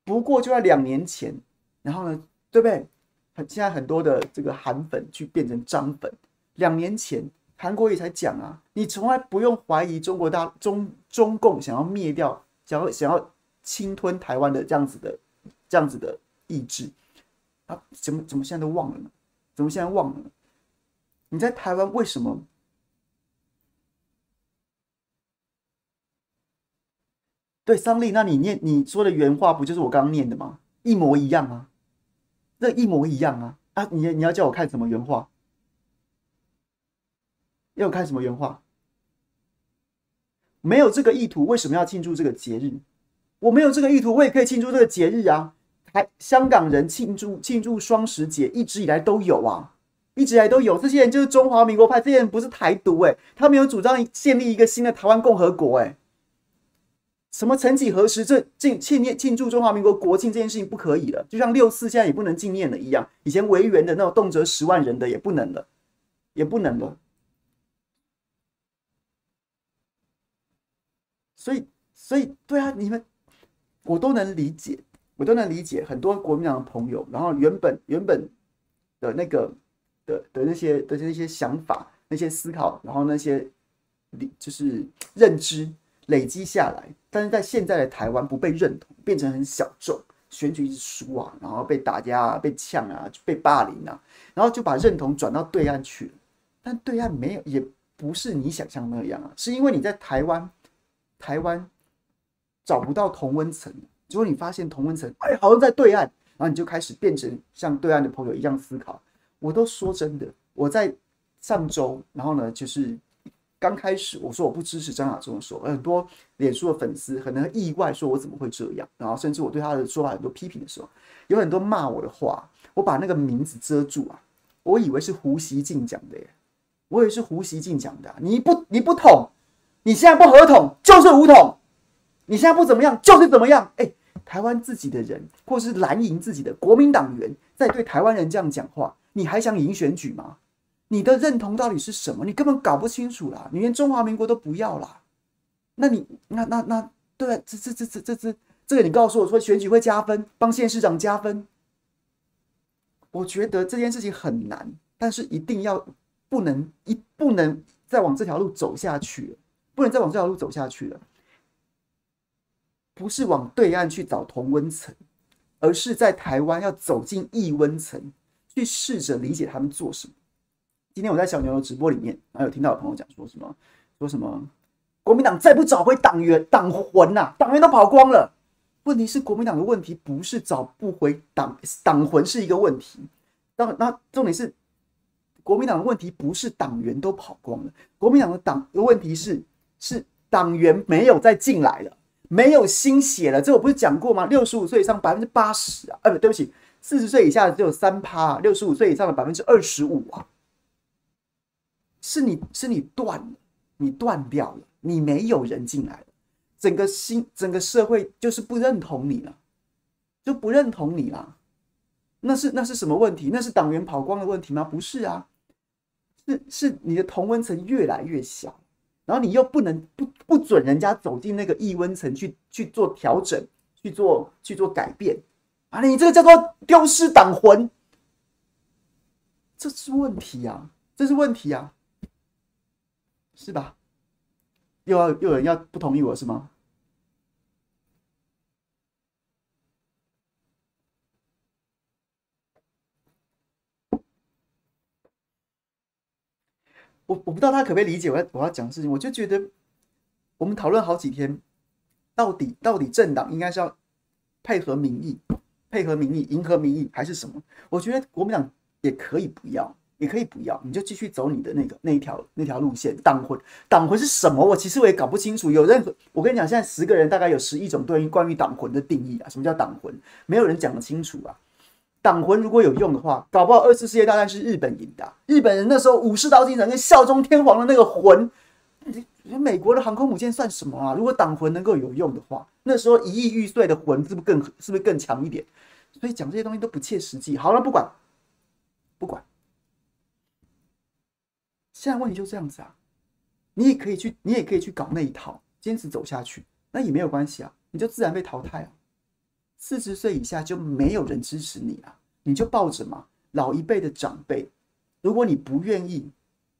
不过就在两年前，然后呢，对不对？很现在很多的这个韩粉去变成张粉。两年前韩国也才讲啊，你从来不用怀疑中国大中中共想要灭掉，想要想要侵吞台湾的这样子的。这样子的意志，啊，怎么怎么现在都忘了呢？怎么现在忘了呢？你在台湾为什么？对，桑利，那你念你说的原话不就是我刚刚念的吗？一模一样啊，这一模一样啊！啊，你你要叫我看什么原话？要我看什么原话？没有这个意图，为什么要庆祝这个节日？我没有这个意图，我也可以庆祝这个节日啊！还香港人庆祝庆祝双十节，一直以来都有啊，一直以来都有。这些人就是中华民国派，这些人不是台独诶、欸，他没有主张建立一个新的台湾共和国诶、欸。什么曾几何时，这庆庆念庆祝中华民国国庆这件事情不可以了，就像六四现在也不能纪念了一样，以前维园的那种动辄十万人的也不能了，也不能了。所以，所以，对啊，你们我都能理解。我都能理解很多国民党的朋友，然后原本原本的那个的的那些的那些想法、那些思考，然后那些理就是认知累积下来，但是在现在的台湾不被认同，变成很小众，选举一直输啊，然后被打压啊、被呛啊、被霸凌啊，然后就把认同转到对岸去了。但对岸没有，也不是你想象那样啊，是因为你在台湾，台湾找不到同温层。结果你发现同温层，哎，好像在对岸，然后你就开始变成像对岸的朋友一样思考。我都说真的，我在上周，然后呢，就是刚开始我说我不支持张亚中的时候，很多脸书的粉丝可能意外说我怎么会这样，然后甚至我对他的说法很多批评的时候，有很多骂我的话，我把那个名字遮住啊，我以为是胡锡进讲的耶，我以为是胡锡进讲的，你不你不统，你现在不合统就是武统，你现在不怎么样就是怎么样，哎。台湾自己的人，或是蓝营自己的国民党员，在对台湾人这样讲话，你还想赢选举吗？你的认同到底是什么？你根本搞不清楚啦！你连中华民国都不要啦。那你那那那对，这这这这这这这个，你告诉我说选举会加分，帮县市长加分，我觉得这件事情很难，但是一定要不能一不能再往这条路走下去了，不能再往这条路走下去了。不是往对岸去找同温层，而是在台湾要走进异温层，去试着理解他们做什么。今天我在小牛的直播里面，然后有听到有朋友讲说什么，说什么国民党再不找回党员党魂呐、党员都跑光了。问题是国民党的问题不是找不回党党魂是一个问题，那那重点是国民党的问题不是党员都跑光了，国民党的党的问题是是党员没有再进来了。没有心血了，这我不是讲过吗？六十五岁以上百分之八十啊，呃，不对不起，四十岁以下只有三趴，六十五岁以上的百分之二十五啊，是你是你断了，你断掉了，你没有人进来了，整个心整个社会就是不认同你了，就不认同你了，那是那是什么问题？那是党员跑光的问题吗？不是啊，是是你的同温层越来越小。然后你又不能不不准人家走进那个异温层去去做调整，去做去做改变，啊，你这个叫做丢失党魂，这是问题啊，这是问题啊，是吧？又要又有人要不同意我是吗？我我不知道他可不可以理解我要我要讲的事情，我就觉得我们讨论好几天，到底到底政党应该是要配合民意，配合民意，迎合民意，还是什么？我觉得国民党也可以不要，也可以不要，你就继续走你的那个那一条那条路线。党魂，党魂是什么？我其实我也搞不清楚。有任何，我跟你讲，现在十个人大概有十一种对于关于党魂的定义啊。什么叫党魂？没有人讲得清楚啊。党魂如果有用的话，搞不好二次世界大战是日本赢的。日本人那时候武士道精神跟效忠天皇的那个魂，美国的航空母舰算什么啊？如果党魂能够有用的话，那时候一亿玉碎的魂是不是更是不是更强一点？所以讲这些东西都不切实际。好了，不管不管，现在问题就这样子啊。你也可以去，你也可以去搞那一套，坚持走下去，那也没有关系啊，你就自然被淘汰啊。四十岁以下就没有人支持你了，你就抱着嘛。老一辈的长辈，如果你不愿意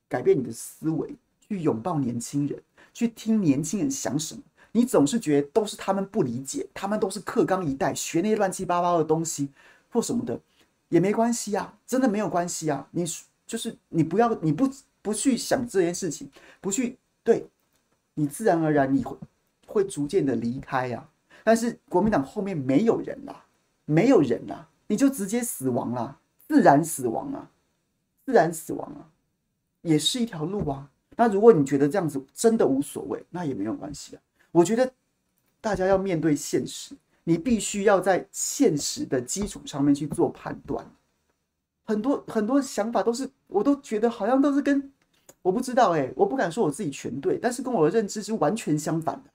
改变你的思维，去拥抱年轻人，去听年轻人想什么，你总是觉得都是他们不理解，他们都是课纲一代，学那些乱七八糟的东西或什么的，也没关系啊，真的没有关系啊。你就是你不要，你不不去想这件事情，不去对，你自然而然你会会逐渐的离开呀。但是国民党后面没有人啦，没有人啦，你就直接死亡啦，自然死亡啊，自然死亡啊，也是一条路啊。那如果你觉得这样子真的无所谓，那也没有关系啊。我觉得大家要面对现实，你必须要在现实的基础上面去做判断。很多很多想法都是，我都觉得好像都是跟我不知道哎，我不敢说我自己全对，但是跟我的认知是完全相反的。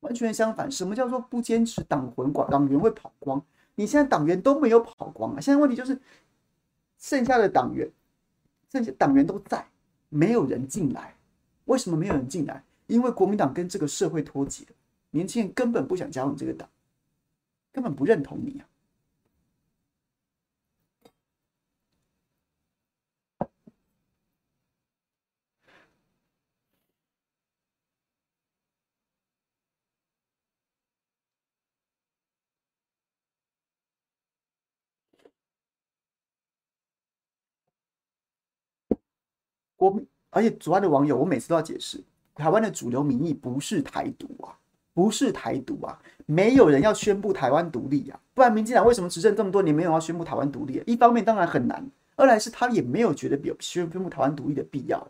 完全相反，什么叫做不坚持党魂？党党员会跑光？你现在党员都没有跑光啊！现在问题就是，剩下的党员，剩下党员都在，没有人进来。为什么没有人进来？因为国民党跟这个社会脱节，年轻人根本不想加入这个党，根本不认同你啊。国民，而且左岸的网友，我每次都要解释，台湾的主流民意不是台独啊，不是台独啊，没有人要宣布台湾独立啊，不然民进党为什么执政这么多年没有要宣布台湾独立啊？一方面当然很难，二来是他也没有觉得有宣宣布台湾独立的必要，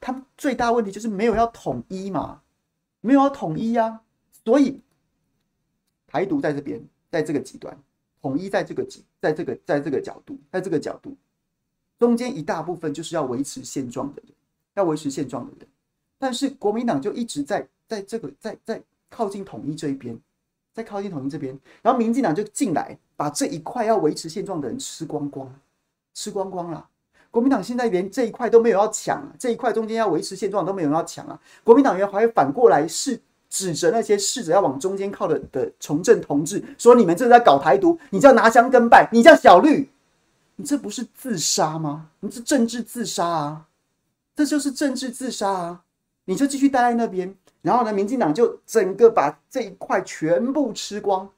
他最大问题就是没有要统一嘛，没有要统一啊，所以台独在这边，在这个极端，统一在这个极，在这个在这个角度，在这个角度。中间一大部分就是要维持现状的人，要维持现状的人，但是国民党就一直在在这个在在靠近统一这一边，在靠近统一这边，然后民进党就进来把这一块要维持现状的人吃光光，吃光光了。国民党现在连这一块都没有要抢，这一块中间要维持现状都没有要抢啊。国民党员还会反过来是指责那些试着要往中间靠的的从政同志，说你们这是在搞台独，你叫拿香跟拜，你叫小绿。你这不是自杀吗？你这政治自杀啊！这就是政治自杀啊！你就继续待在那边，然后呢，民进党就整个把这一块全部吃光，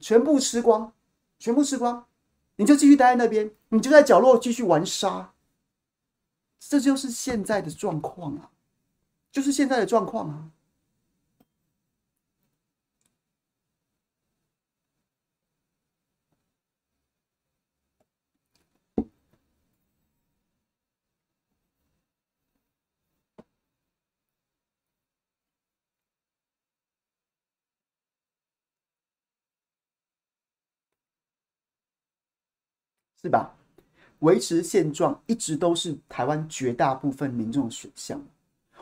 全部吃光，全部吃光，你就继续待在那边，你就在角落继续玩沙。这就是现在的状况啊！就是现在的状况啊！是吧？维持现状一直都是台湾绝大部分民众的选项。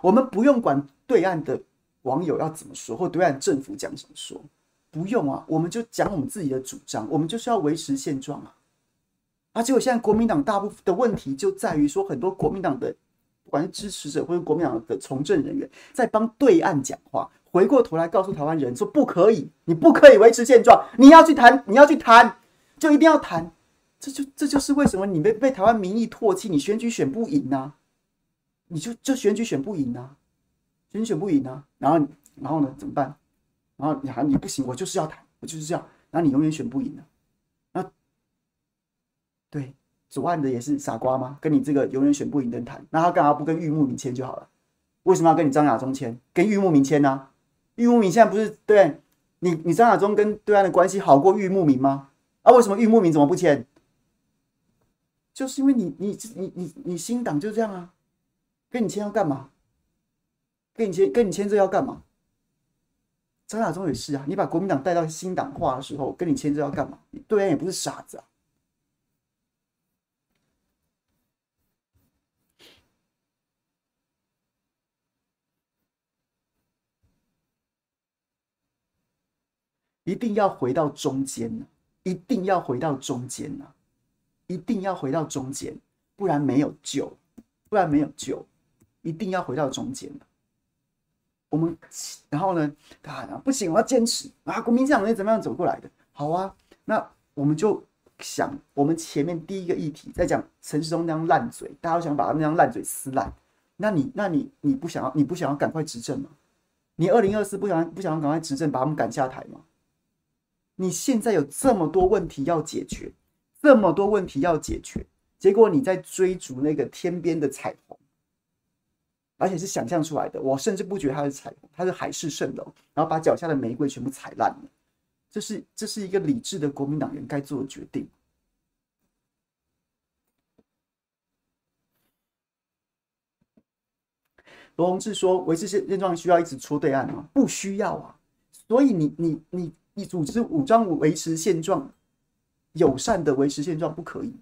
我们不用管对岸的网友要怎么说，或对岸政府讲什么说，不用啊，我们就讲我们自己的主张。我们就是要维持现状啊！而且我现在国民党大部分的问题就在于说，很多国民党的不管是支持者或者国民党的从政人员，在帮对岸讲话，回过头来告诉台湾人说不可以，你不可以维持现状，你要去谈，你要去谈。就一定要谈，这就这就是为什么你被被台湾民意唾弃，你选举选不赢、啊，你就就选举选不赢、啊，选举选不赢、啊，然后然后呢怎么办？然后你还你不行，我就是要谈，我就是这样，然后你永远选不赢了、啊。那对，左岸的也是傻瓜吗？跟你这个永远选不赢的人谈，那他干嘛不跟玉木明签就好了？为什么要跟你张亚中签？跟玉木明签呢、玉木明现在不是对？你你张亚中跟对岸的关系好过玉木明吗？啊，为什么玉木明怎么不签？就是因为你你你你你新党就这样啊，跟你签要干嘛？跟你签跟你签这要干嘛？张亚中也是啊，你把国民党带到新党化的时候，跟你签这要干嘛？对岸也不是傻子啊。一定要回到中间呢，一定要回到中间呢，一定要回到中间，不然没有救，不然没有救，一定要回到中间。我们然后呢，他喊啊，不行，我要坚持啊！国民党是怎么样走过来的？好啊，那我们就想，我们前面第一个议题在讲陈时中那张烂嘴，大家都想把他那张烂嘴撕烂。那你，那你，你不想要，你不想要赶快执政吗？你二零二四不想不想要赶快执政，把他们赶下台吗？你现在有这么多问题要解决，这么多问题要解决，结果你在追逐那个天边的彩虹，而且是想象出来的。我甚至不觉得它是彩虹，它是海市蜃楼，然后把脚下的玫瑰全部踩烂了。这是这是一个理智的国民党员该做的决定。罗宏志说：“维持现现状需要一直戳对岸吗？不需要啊。所以你你你。”你组织武装维持现状，友善的维持现状不可以。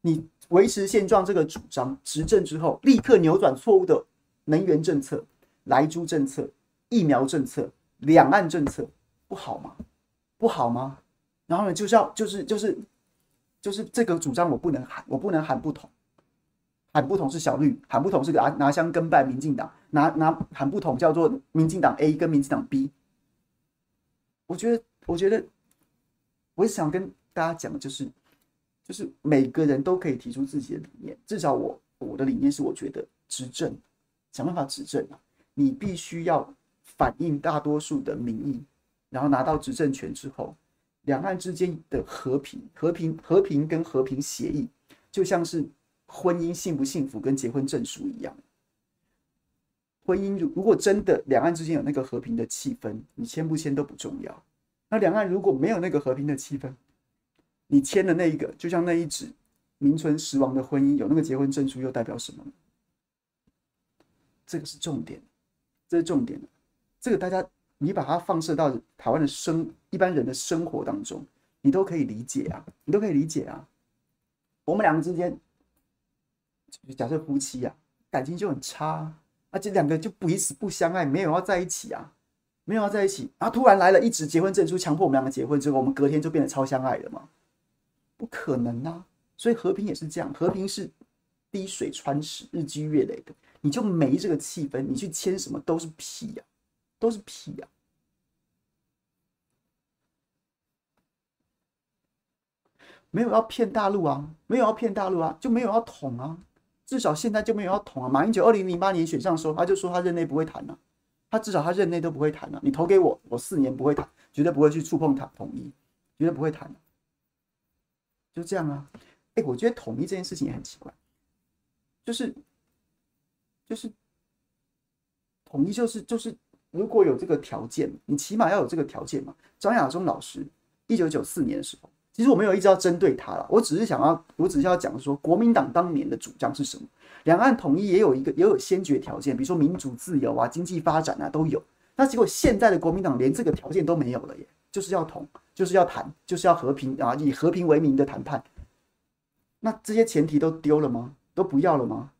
你维持现状这个主张执政之后，立刻扭转错误的能源政策、莱猪政策、疫苗政策、两岸政策，不好吗？不好吗？然后呢，就是要就是就是就是这个主张我不能喊，我不能喊不同，喊不同是小绿，喊不同是拿拿香跟拜民进党，拿拿喊不同叫做民进党 A 跟民进党 B。我觉得，我觉得，我想跟大家讲的就是，就是每个人都可以提出自己的理念。至少我我的理念是，我觉得执政，想办法执政，你必须要反映大多数的民意，然后拿到执政权之后，两岸之间的和平、和平、和平跟和平协议，就像是婚姻幸不幸福跟结婚证书一样。婚姻如如果真的两岸之间有那个和平的气氛，你签不签都不重要。那两岸如果没有那个和平的气氛，你签的那一个，就像那一纸名存实亡的婚姻，有那个结婚证书又代表什么？这个是重点，这是重点。这个大家你把它放射到台湾的生一般人的生活当中，你都可以理解啊，你都可以理解啊。我们两个之间，假设夫妻啊，感情就很差。而且两个就彼此不相爱，没有要在一起啊，没有要在一起。然后突然来了一纸结婚证书，强迫我们两个结婚之后，我们隔天就变得超相爱了吗？不可能啊！所以和平也是这样，和平是滴水穿石、日积月累的。你就没这个气氛，你去签什么都是屁呀，都是屁呀。没有要骗大陆啊，没有要骗大陆啊，就没有要统啊。至少现在就没有要统啊！马英九二零零八年选上的时候，他就说他任内不会谈了，他至少他任内都不会谈了。你投给我，我四年不会谈，绝对不会去触碰他统一，绝对不会谈。就这样啊！哎，我觉得统一这件事情也很奇怪，就是就是统一就是就是如果有这个条件，你起码要有这个条件嘛。张亚中老师一九九四年的时候。其实我没有一直要针对他了，我只是想要，我只是要讲说，国民党当年的主张是什么？两岸统一也有一个也有先决条件，比如说民主自由啊、经济发展啊都有。那结果现在的国民党连这个条件都没有了耶，就是要统，就是要谈，就是要和平啊，以和平为名的谈判。那这些前提都丢了吗？都不要了吗？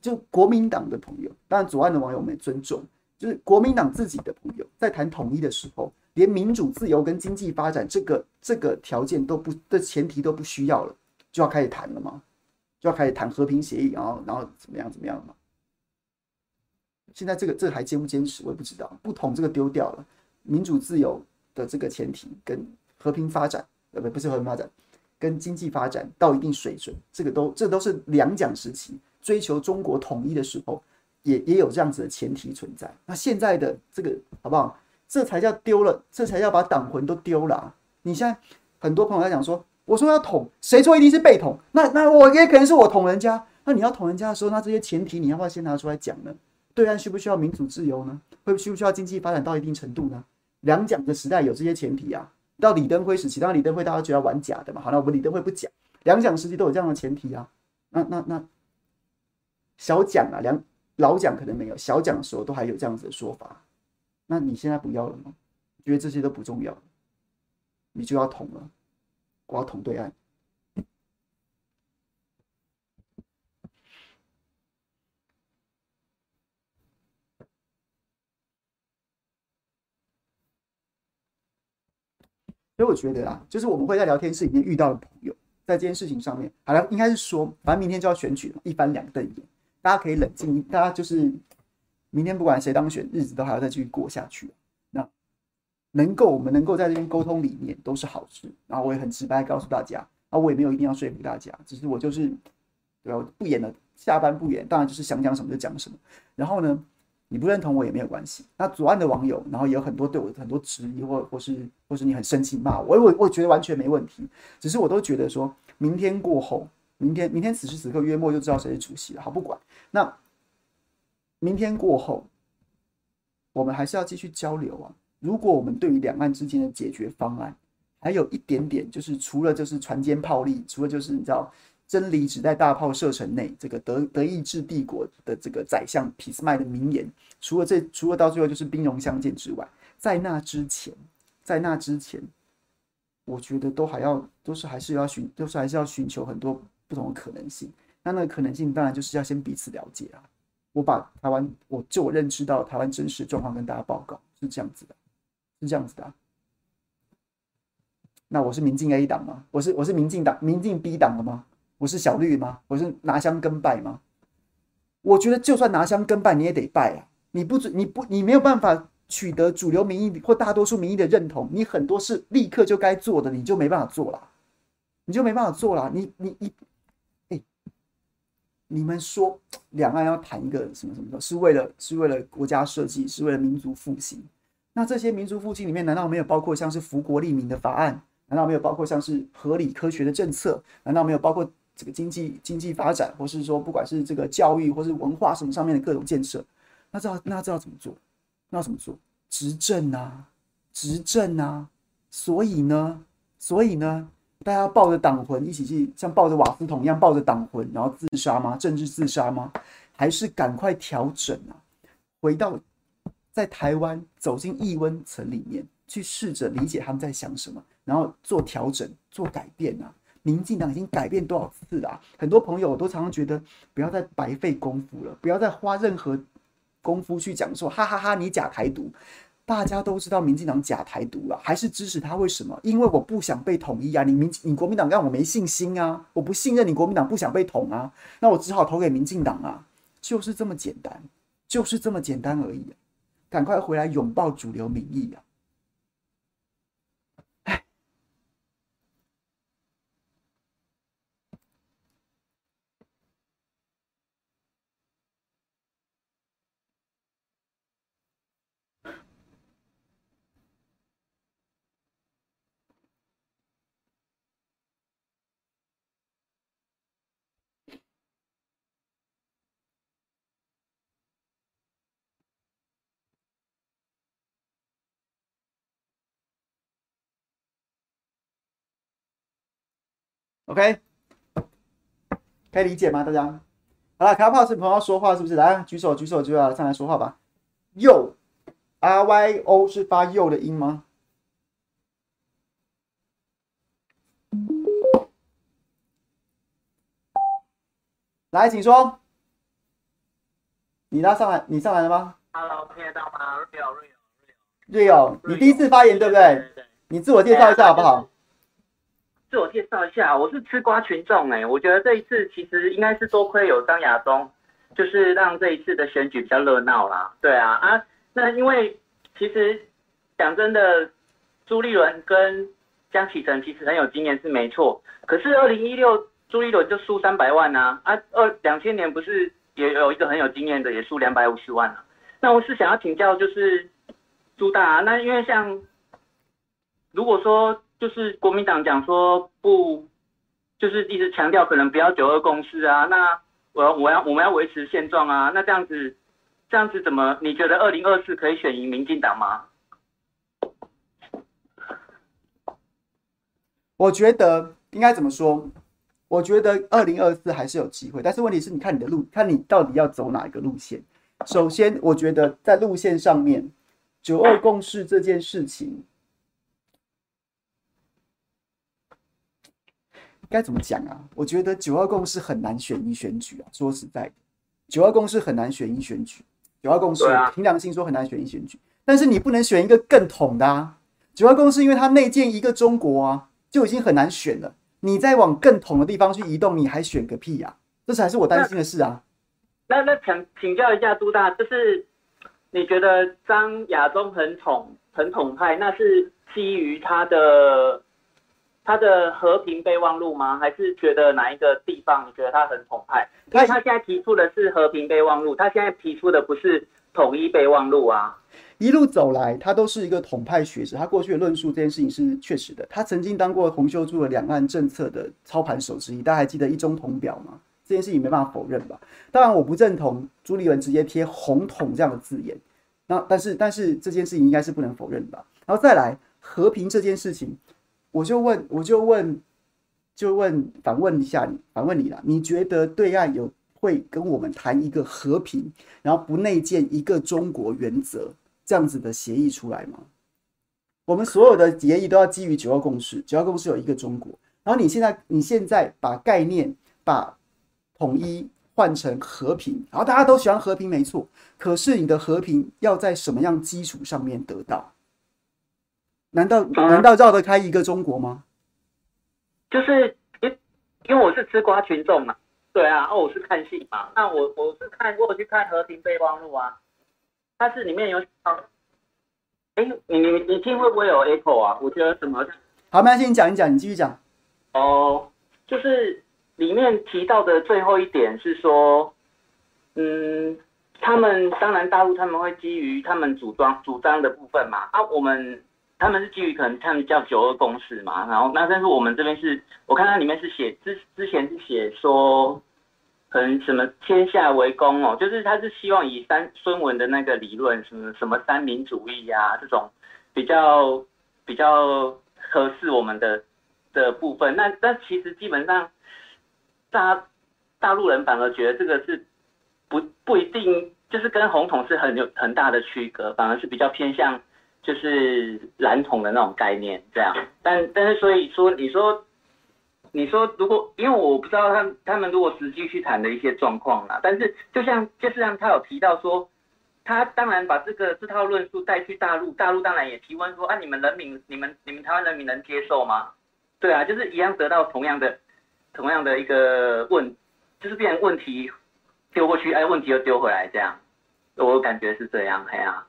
就国民党的朋友，当然左岸的网友们也尊重，就是国民党自己的朋友在谈统一的时候。连民主自由跟经济发展这个这个条件都不的前提都不需要了，就要开始谈了吗？就要开始谈和平协议，然后然后怎么样怎么样了吗？现在这个这还坚不坚持，我也不知道。不统这个丢掉了，民主自由的这个前提跟和平发展呃不不是和平发展，跟经济发展到一定水准，这个都这都是两蒋时期追求中国统一的时候，也也有这样子的前提存在。那现在的这个好不好？这才叫丢了，这才叫把党魂都丢了啊。你现在很多朋友在讲说，我说要统，谁说一定是被统？那那我也可能是我统人家。那你要统人家的时候，那这些前提你要不要先拿出来讲呢？对岸需不需要民主自由呢？会需不需要经济发展到一定程度呢？两蒋的时代有这些前提啊。到李登辉时期，当然李登辉大家觉得玩假的嘛。好，那我们李登辉不讲，两蒋时期都有这样的前提啊。那那那小蒋啊，两老蒋可能没有，小蒋的时候都还有这样子的说法。那你现在不要了吗？觉得这些都不重要，你就要捅了，我要捅对岸。所以我觉得啊，就是我们会在聊天室里面遇到的朋友，在这件事情上面，好像应该是说，反正明天就要选举了，一翻两瞪眼，大家可以冷静，大家就是。明天不管谁当选，日子都还要再继续过下去。那能够我们能够在这边沟通理念都是好事。然后我也很直白告诉大家，啊，我也没有一定要说服大家，只是我就是对吧？不演了，下班不演，当然就是想讲什么就讲什么。然后呢，你不认同我也没有关系。那左岸的网友，然后也有很多对我很多质疑，或或是或是你很生气骂我，我我觉得完全没问题。只是我都觉得说，明天过后，明天明天此时此刻约末就知道谁是主席了。好，不管那。明天过后，我们还是要继续交流啊。如果我们对于两岸之间的解决方案，还有一点点，就是除了就是船坚炮利，除了就是你知道真理只在大炮射程内，这个德德意志帝国的这个宰相俾斯麦的名言，除了这，除了到最后就是兵戎相见之外，在那之前，在那之前，我觉得都还要都是还是要寻，都是还是要寻求很多不同的可能性。那那个可能性，当然就是要先彼此了解啊。我把台湾，我就我认知到台湾真实状况跟大家报告，是这样子的，是这样子的。那我是民进 A 党吗？我是我是民进党民进 B 党的吗？我是小绿吗？我是拿香跟拜吗？我觉得就算拿香跟拜，你也得拜啊！你不准你不你没有办法取得主流民意或大多数民意的认同，你很多事立刻就该做的，你就没办法做了，你就没办法做了，你你你。哎你们说两岸要谈一个什么什么的，是为了是为了国家设计，是为了民族复兴。那这些民族复兴里面，难道没有包括像是福国利民的法案？难道没有包括像是合理科学的政策？难道没有包括这个经济经济发展，或是说不管是这个教育或是文化什么上面的各种建设？那这要那这要怎么做？那要怎么做？执政啊，执政啊。所以呢，所以呢？大家抱着党魂一起去，像抱着瓦斯桶一样抱着党魂，然后自杀吗？政治自杀吗？还是赶快调整啊？回到在台湾走进异温层里面去，试着理解他们在想什么，然后做调整、做改变啊！民进党已经改变多少次了？很多朋友都常常觉得，不要再白费功夫了，不要再花任何功夫去讲说，哈哈哈，你假台独。大家都知道民进党假台独了，还是支持他？为什么？因为我不想被统一啊！你民你国民党让我没信心啊！我不信任你国民党，不想被统啊！那我只好投给民进党啊！就是这么简单，就是这么简单而已啊！赶快回来拥抱主流民意啊！OK，可以理解吗？大家好了，卡帕是朋友说话是不是？来，举手举手就要上来说话吧。Yo R Y O 是发 Yo 的音吗？来，请说。你拉上来，你上来了吗？Hello，听得到吗？Rio，Rio，Rio，Rio，你第一次发言对不对，你自我介绍一下好不好？自我介绍一下，我是吃瓜群众哎，我觉得这一次其实应该是多亏有张亚中，就是让这一次的选举比较热闹啦。对啊啊，那因为其实讲真的，朱立伦跟江启臣其实很有经验是没错，可是二零一六朱立伦就输三百万啊，啊，二两千年不是也有一个很有经验的也输两百五十万啊？那我是想要请教，就是朱大啊，那因为像如果说就是国民党讲说不，就是一直强调可能不要九二共识啊，那我要我要我们要维持现状啊，那这样子这样子怎么？你觉得二零二四可以选赢民进党吗？我觉得应该怎么说？我觉得二零二四还是有机会，但是问题是你看你的路，看你到底要走哪一个路线。首先，我觉得在路线上面，九二共识这件事情该怎么讲啊？我觉得九二共识很难选一选举啊。说实在的，九二共识很难选一选举。九二共识凭良心说很难选一选举，但是你不能选一个更统的啊。九二共识因为它内建一个中国啊。就已经很难选了，你再往更统的地方去移动，你还选个屁呀、啊？这才是我担心的事啊。那那请请教一下朱大，就是你觉得张亚中很统很统派，那是基于他的他的和平备忘录吗？还是觉得哪一个地方你觉得他很统派？因为他现在提出的是和平备忘录，他现在提出的不是统一备忘录啊。一路走来，他都是一个统派学者。他过去的论述这件事情是确实的。他曾经当过洪秀柱的两岸政策的操盘手之一。大家还记得一中统表吗？这件事情没办法否认吧？当然，我不认同朱立伦直接贴“红统”这样的字眼。那但是但是这件事情应该是不能否认吧？然后再来和平这件事情，我就问我就问就问反问一下你，反问你了，你觉得对岸有会跟我们谈一个和平，然后不内建一个中国原则？这样子的协议出来吗？我们所有的协议都要基于九二共识，九二共识有一个中国。然后你现在你现在把概念把统一换成和平，然后大家都喜欢和平，没错。可是你的和平要在什么样基础上面得到？难道难道绕得开一个中国吗？就是因因为我是吃瓜群众嘛，对啊，哦，我是看戏嘛，那我我是看过去看和平备忘录啊。它是里面有啊，哎，你你你听会不会有 echo 啊？我觉得什么？好，没关系，你讲一讲，你继续讲。哦，就是里面提到的最后一点是说，嗯，他们当然大陆他们会基于他们主张主张的部分嘛，啊，我们他们是基于可能他们叫九二共识嘛，然后那但是我们这边是我看它里面是写之之前是写说。可能什么天下为公哦，就是他是希望以三孙文的那个理论，什么什么三民主义呀、啊，这种比较比较合适我们的的部分。那那其实基本上大大陆人反而觉得这个是不不一定，就是跟红统是很有很大的区隔，反而是比较偏向就是蓝统的那种概念这样。但但是所以说你说。你说如果因为我不知道他他们如果实际去谈的一些状况啦，但是就像就是让他有提到说，他当然把这个这套论述带去大陆，大陆当然也提问说啊，你们人民你们你们台湾人民能接受吗？对啊，就是一样得到同样的同样的一个问，就是变成问题丢过去，哎，问题又丢回来这样，我感觉是这样，哎呀。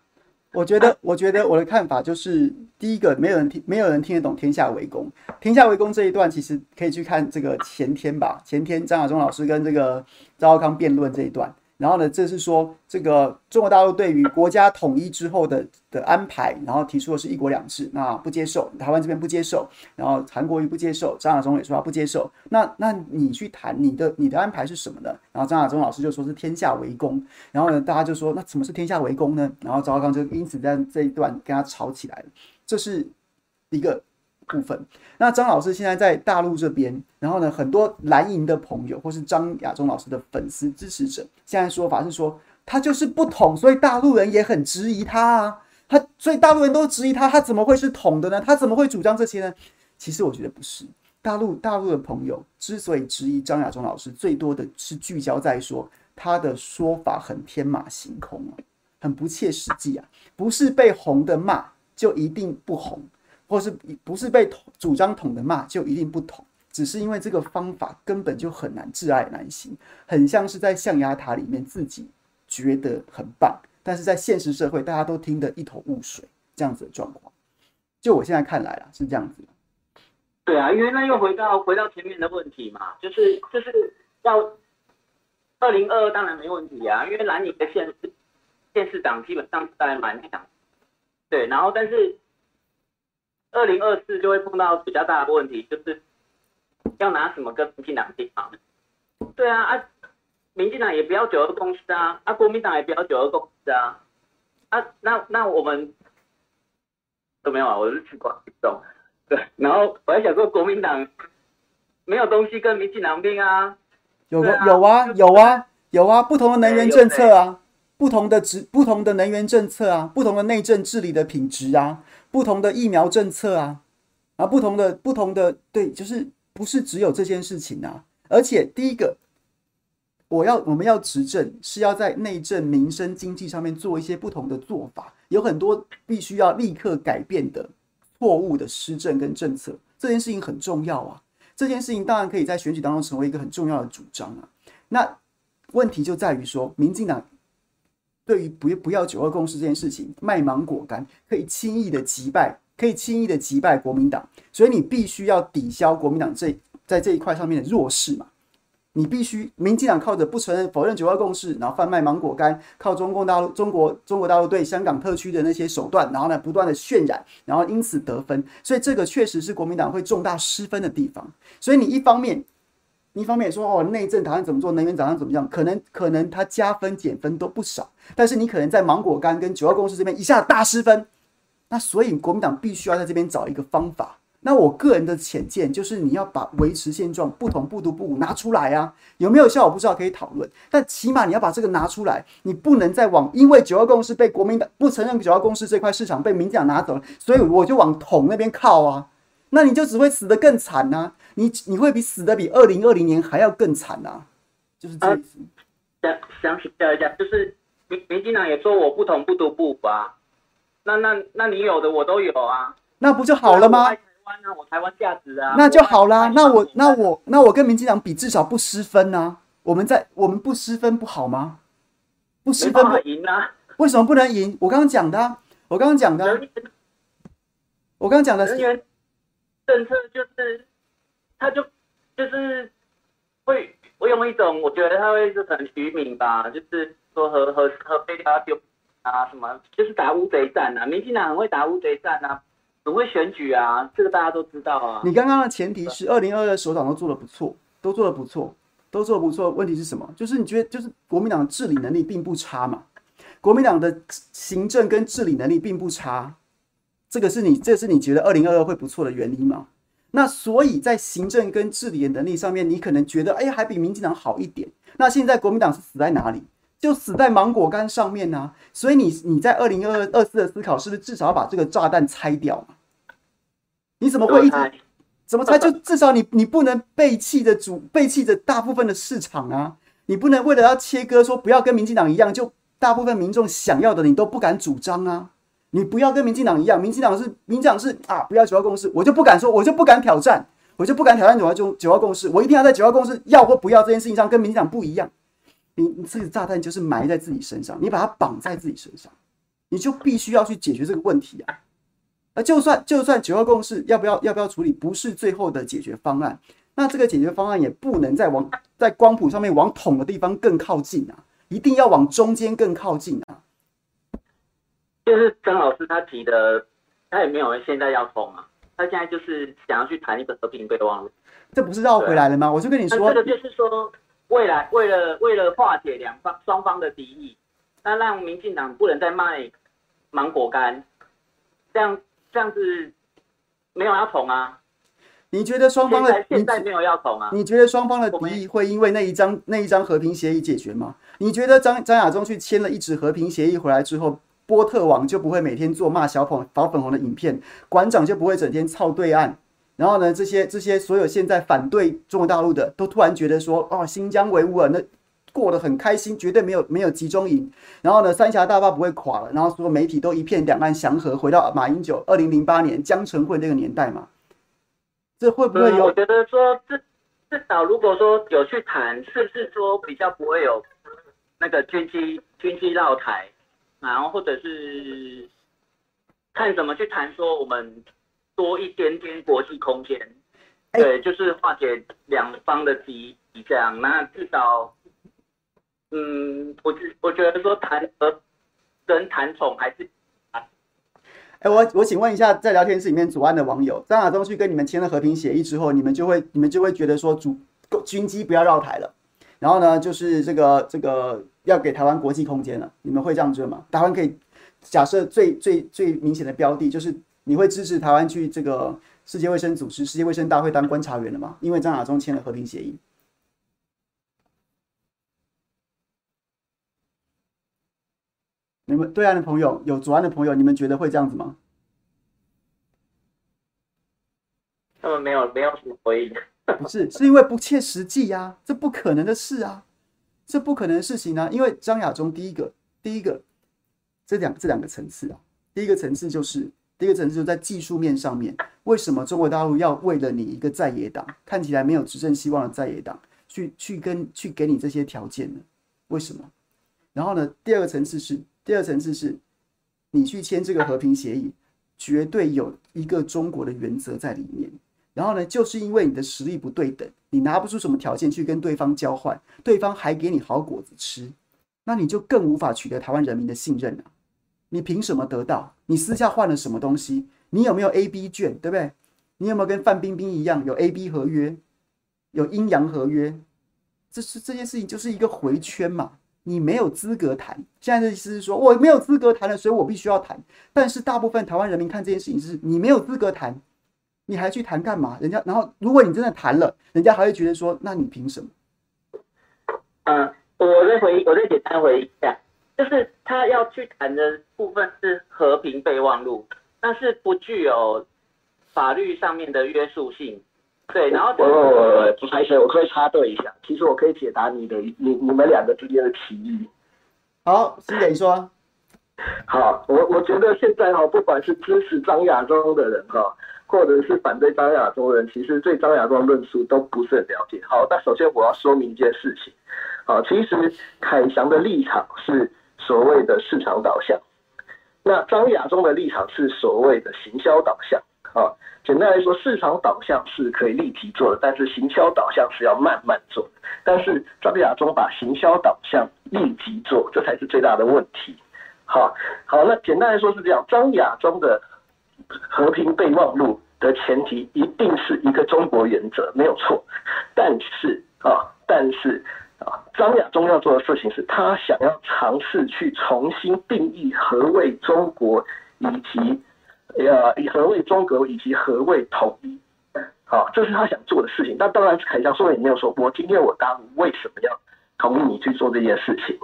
我觉得，我觉得我的看法就是，第一个，没有人听，没有人听得懂“天下为公”。天下为公这一段，其实可以去看这个前天吧，前天张亚中老师跟这个赵浩康辩论这一段。然后呢，这是说这个中国大陆对于国家统一之后的的安排，然后提出的是一国两制，那不接受，台湾这边不接受，然后韩国瑜不接受，张亚中也说他不接受。那那你去谈你的你的安排是什么呢？然后张亚中老师就说是天下为公，然后呢，大家就说那什么是天下为公呢？然后赵少康就因此在这一段跟他吵起来了，这是一个。部分，那张老师现在在大陆这边，然后呢，很多蓝营的朋友或是张亚中老师的粉丝支持者，现在说法是说他就是不统，所以大陆人也很质疑他啊，他所以大陆人都质疑他，他怎么会是统的呢？他怎么会主张这些呢？其实我觉得不是，大陆大陆的朋友之所以质疑张亚中老师，最多的是聚焦在说他的说法很天马行空啊，很不切实际啊，不是被红的骂就一定不红。或是不是被主张统的骂就一定不统，只是因为这个方法根本就很难挚爱难行，很像是在象牙塔里面自己觉得很棒，但是在现实社会大家都听得一头雾水这样子的状况。就我现在看来啊，是这样子。对啊，因为那又回到回到前面的问题嘛，就是就是要二零二二当然没问题啊，因为蓝营的县市县市长基本上是在蛮强，对，然后但是二零二四就会碰到比较大的问题，就是要拿什么跟民进党？对啊啊，民进党也不要九二共识啊，啊国民党也不要九二共识啊，啊那那我们都没有啊，我是吃瓜群众。对，然后我还想说，国民党没有东西跟民进党拼啊，有啊有啊有啊有啊，不同的能源政策啊，不同的职不同的能源政策啊，不同的内政治理的品质啊，不同的疫苗政策啊，啊不同的不同的对，就是不是只有这件事情啊，而且第一个，我要我们要执政是要在内政、民生、经济上面做一些不同的做法，有很多必须要立刻改变的。错误的施政跟政策，这件事情很重要啊。这件事情当然可以在选举当中成为一个很重要的主张啊。那问题就在于说，民进党对于不不要九二共识这件事情卖芒果干，可以轻易的击败，可以轻易的击败国民党。所以你必须要抵消国民党这在这一块上面的弱势嘛。你必须，民进党靠着不承认、否认九二共识，然后贩卖芒果干，靠中共大陆、中国、中国大陆对香港特区的那些手段，然后呢，不断的渲染，然后因此得分。所以这个确实是国民党会重大失分的地方。所以你一方面，一方面说哦，内政打算怎么做，能源打算怎么样，可能可能他加分减分都不少，但是你可能在芒果干跟九二共识这边一下大失分。那所以国民党必须要在这边找一个方法。那我个人的浅见就是，你要把维持现状、不统不独不武拿出来啊，有没有效我不知道，可以讨论。但起码你要把这个拿出来，你不能再往因为九二共识被国民党不承认九二共识这块市场被民进党拿走了，所以我就往统那边靠啊，那你就只会死得更惨啊，你你会比死的比二零二零年还要更惨啊，就是这意思。想想请教一下，就是民民进党也说我不统不独不武啊，那那那你有的我都有啊，那不就好了吗？那我台湾价值啊，那就好啦。那我那我那我跟民进党比，至少不失分啊。我们在我们不失分不好吗？不失分不赢啊？为什么不能赢？我刚刚讲的，我刚刚讲的，我刚刚讲的能源政策就是，他就就是会，我用一种我觉得他会是很愚民吧，就是说和和和被他丢啊什么，就是打乌贼战啊。民进党很会打乌贼战啊。很会选举啊，这个大家都知道啊。你刚刚的前提是二零二二首长都做的不错，都做的不错，都做的不错。问题是什么？就是你觉得，就是国民党的治理能力并不差嘛？国民党的行政跟治理能力并不差，这个是你，这是你觉得二零二二会不错的原因吗？那所以在行政跟治理的能力上面，你可能觉得，哎，还比民进党好一点。那现在国民党是死在哪里？就死在芒果干上面呢、啊，所以你你在二零二二四的思考是不是至少要把这个炸弹拆掉嘛？你怎么会一直怎么拆？就至少你你不能背弃着主背弃着大部分的市场啊！你不能为了要切割说不要跟民进党一样，就大部分民众想要的你都不敢主张啊！你不要跟民进党一样，民进党是民进党是啊，不要九二共识，我就不敢说，我就不敢挑战，我就不敢挑战九二九九二共识，我一定要在九二共识要或不要这件事情上跟民进党不一样。你你这个炸弹就是埋在自己身上，你把它绑在自己身上，你就必须要去解决这个问题啊！那就算就算九二共识要不要要不要处理，不是最后的解决方案，那这个解决方案也不能再往在光谱上面往统的地方更靠近啊，一定要往中间更靠近啊！就是曾老师他提的，他也没有现在要统啊，他现在就是想要去谈一个和平备忘录，这不是绕回来了吗？我就跟你说，这个就是说。未来为了为了化解两方双方的敌意，那让民进党不能再卖芒果干，这样这样子没有要捅啊？你觉得双方的现在没有要统啊？你觉得双方的敌意会因为那一张那一张和平协议解决吗？你觉得张张亚中去签了一纸和平协议回来之后，波特王就不会每天做骂小粉小粉红的影片，馆长就不会整天操对岸？然后呢，这些这些所有现在反对中国大陆的，都突然觉得说，哦，新疆维吾尔那过得很开心，绝对没有没有集中营。然后呢，三峡大坝不会垮了。然后所有媒体都一片两岸祥和，回到马英九二零零八年江城会那个年代嘛。这会不会有？我觉得说，至至少如果说有去谈，是不是说比较不会有那个军机军机绕台，然后或者是看怎么去谈说我们。多一点点国际空间，对，就是化解两方的敌意这样。那至少，嗯，我觉我觉得说谈和跟谈宠还是。哎，我我请问一下，在聊天室里面，左岸的网友张亚中去跟你们签了和平协议之后，你们就会你们就会觉得说主军机不要绕台了，然后呢，就是这个这个要给台湾国际空间了，你们会这样做吗？台湾可以假设最最最明显的标的，就是你会支持台湾去这个世界卫生组织、世界卫生大会当观察员了吗？因为张亚中签了和平协议。你们对岸的朋友，有左岸的朋友，你们觉得会这样子吗？他们没有没有什么回应，不是，是因为不切实际呀、啊，这不可能的事啊，这不可能的事情呢、啊。因为张亚中第一个，第一个，这两这两个层次啊，第一个层次就是第一个层次就在技术面上面，为什么中国大陆要为了你一个在野党看起来没有执政希望的在野党去去跟去给你这些条件呢？为什么？然后呢，第二个层次是。第二层次是，你去签这个和平协议，绝对有一个中国的原则在里面。然后呢，就是因为你的实力不对等，你拿不出什么条件去跟对方交换，对方还给你好果子吃，那你就更无法取得台湾人民的信任了。你凭什么得到？你私下换了什么东西？你有没有 A、B 券，对不对？你有没有跟范冰冰一样有 A、B 合约，有阴阳合约？这是这件事情就是一个回圈嘛。你没有资格谈，现在的意思是说，我没有资格谈了，所以我必须要谈。但是大部分台湾人民看这件事情是，你没有资格谈，你还去谈干嘛？人家，然后如果你真的谈了，人家还会觉得说，那你凭什么？嗯，我再回，我再简单回一下，就是他要去谈的部分是和平备忘录，但是不具有法律上面的约束性。对，然后我我我不好意思，我可以插队一下。其实我可以解答你的你你们两个之间的歧义。好，欣姐你说。好，我我觉得现在哈，不管是支持张亚中的人哈，或者是反对张亚中的人，其实对张亚中论述都不是很了解。好，那首先我要说明一件事情。好，其实凯翔的立场是所谓的市场导向，那张亚中的立场是所谓的行销导向。啊。简单来说，市场导向是可以立即做的，但是行销导向是要慢慢做。但是张亚中把行销导向立即做，这才是最大的问题。好，好，那简单来说是这样：张亚中的和平备忘录的前提一定是一个中国原则，没有错。但是啊，但是啊，张亚中要做的事情是他想要尝试去重新定义何谓中国以及。呃，以何谓中国以及何谓统一，好，这是他想做的事情。那当然，凯翔说也没有说，我今天我大陆为什么要同意你去做这件事情？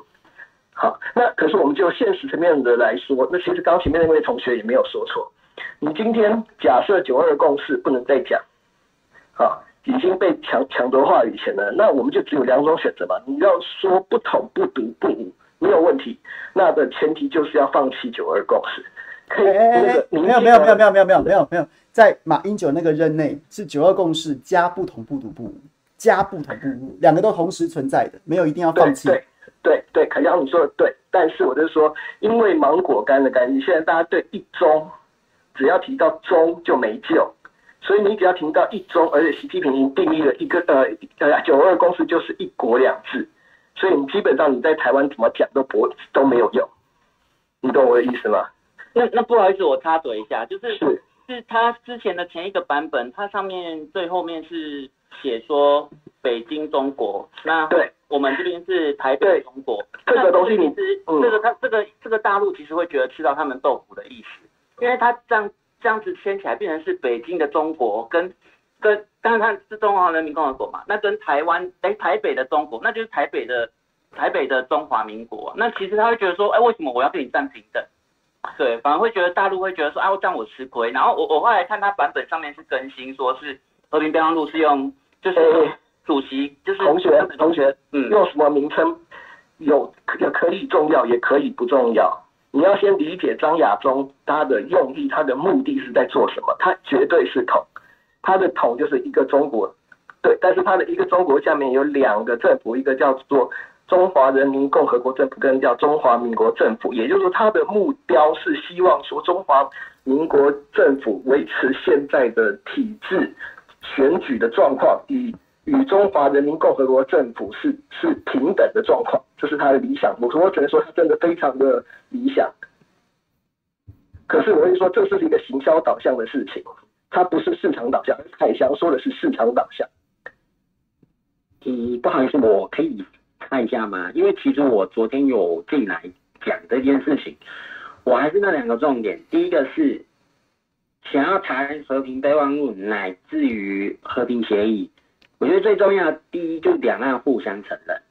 好，那可是我们就现实层面的来说，那其实刚前面那位同学也没有说错。你今天假设九二共识不能再讲，啊，已经被抢抢夺话语权了，那我们就只有两种选择嘛。你要说不统不独不武没有问题，那的前提就是要放弃九二共识。哎哎哎，没有没有没有没有没有没有没有没有，在马英九那个任内是九二共识加不统不独不武，加不统不武，两个都同时存在的，没有一定要放弃。对对对，凯翔你说的对，但是我就是说，因为芒果干的干系，现在大家对一中，只要提到中就没救，所以你只要提到一中，而且习近平已经定义了一个呃呃九二共识就是一国两制，所以你基本上你在台湾怎么讲都不都没有用，你懂我的意思吗？那那不好意思，我插嘴一下，就是是。他之前的前一个版本，它上面最后面是写说北京中国，那对，我们这边是台北中国。这个东西你是这个他这个这个大陆其实会觉得吃到他们豆腐的意思，因为他这样这样子圈起来变成是北京的中国跟跟，当然他是中华人民共和国嘛，那跟台湾哎台北的中国，那就是台北的台北的中华民国，那其实他会觉得说，哎为什么我要跟你站平等？对，反而会觉得大陆会觉得说，啊，这样我吃亏。然后我我后来看他版本上面是更新，说是和平备忘录是用，就是主席，就是同学同学，嗯，用什么名称，有也可以重要，也可以不重要。你要先理解张亚中他的用意，他的目的是在做什么？他绝对是统，他的统就是一个中国，对，但是他的一个中国下面有两个政府，一个叫做。中华人民共和国政府跟叫中华民国政府，也就是说，他的目标是希望说中华民国政府维持现在的体制，选举的状况以与中华人民共和国政府是是平等的状况，这是他的理想。我我只能说他真的非常的理想。可是我会说，这是一个行销导向的事情，它不是市场导向。海翔说的是市场导向。嗯，不好意思，我可以看一下吗？因为其实我昨天有进来讲这件事情，我还是那两个重点。第一个是想要谈和平备忘录，乃至于和平协议。我觉得最重要的第一就两岸互相承认。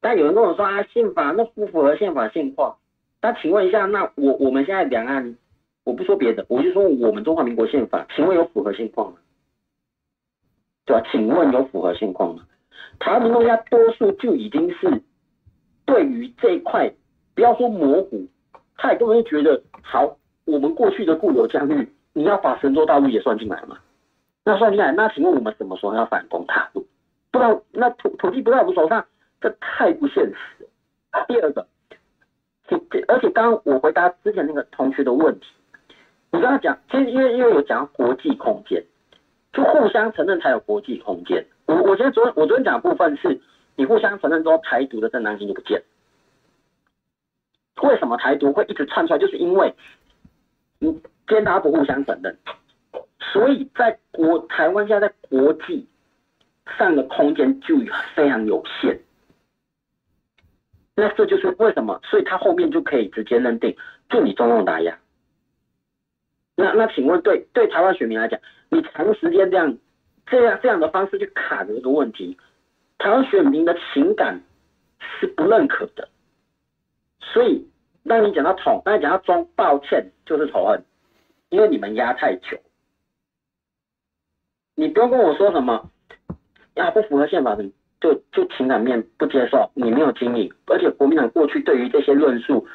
但有人跟我说啊，宪法那不符合宪法现况。那请问一下，那我我们现在两岸，我不说别的，我就说我们中华民国宪法，请问有符合现况吗？对吧？请问有符合现况吗？台湾民众家多数就已经是对于这一块，不要说模糊，他也根本就觉得，好，我们过去的固有疆域，你要把神州大陆也算进来吗？那算进来，那请问我们什么时候要反攻大陆？不然那土土地不在我们手上，这太不现实。第二个。而且刚刚我回答之前那个同学的问题，你刚刚讲，其实因为因为有讲国际空间，就互相承认才有国际空间。我我觉得昨天我昨天讲的部分是，你互相承认之后，台独的正当性就不见。为什么台独会一直窜出来？就是因为你今天大家不互相承认，所以在国台湾现在在国际上的空间就非常有限。那这就是为什么，所以他后面就可以直接认定，就你中共打压。那那请问对，对台湾选民来讲，你长时间这样这样这样的方式去卡着这个问题，台湾选民的情感是不认可的。所以当你讲到统，当你讲到中，抱歉就是仇恨，因为你们压太久。你不用跟我说什么，呀不符合宪法的。就就情感面不接受，你没有经历，而且国民党过去对于这些论述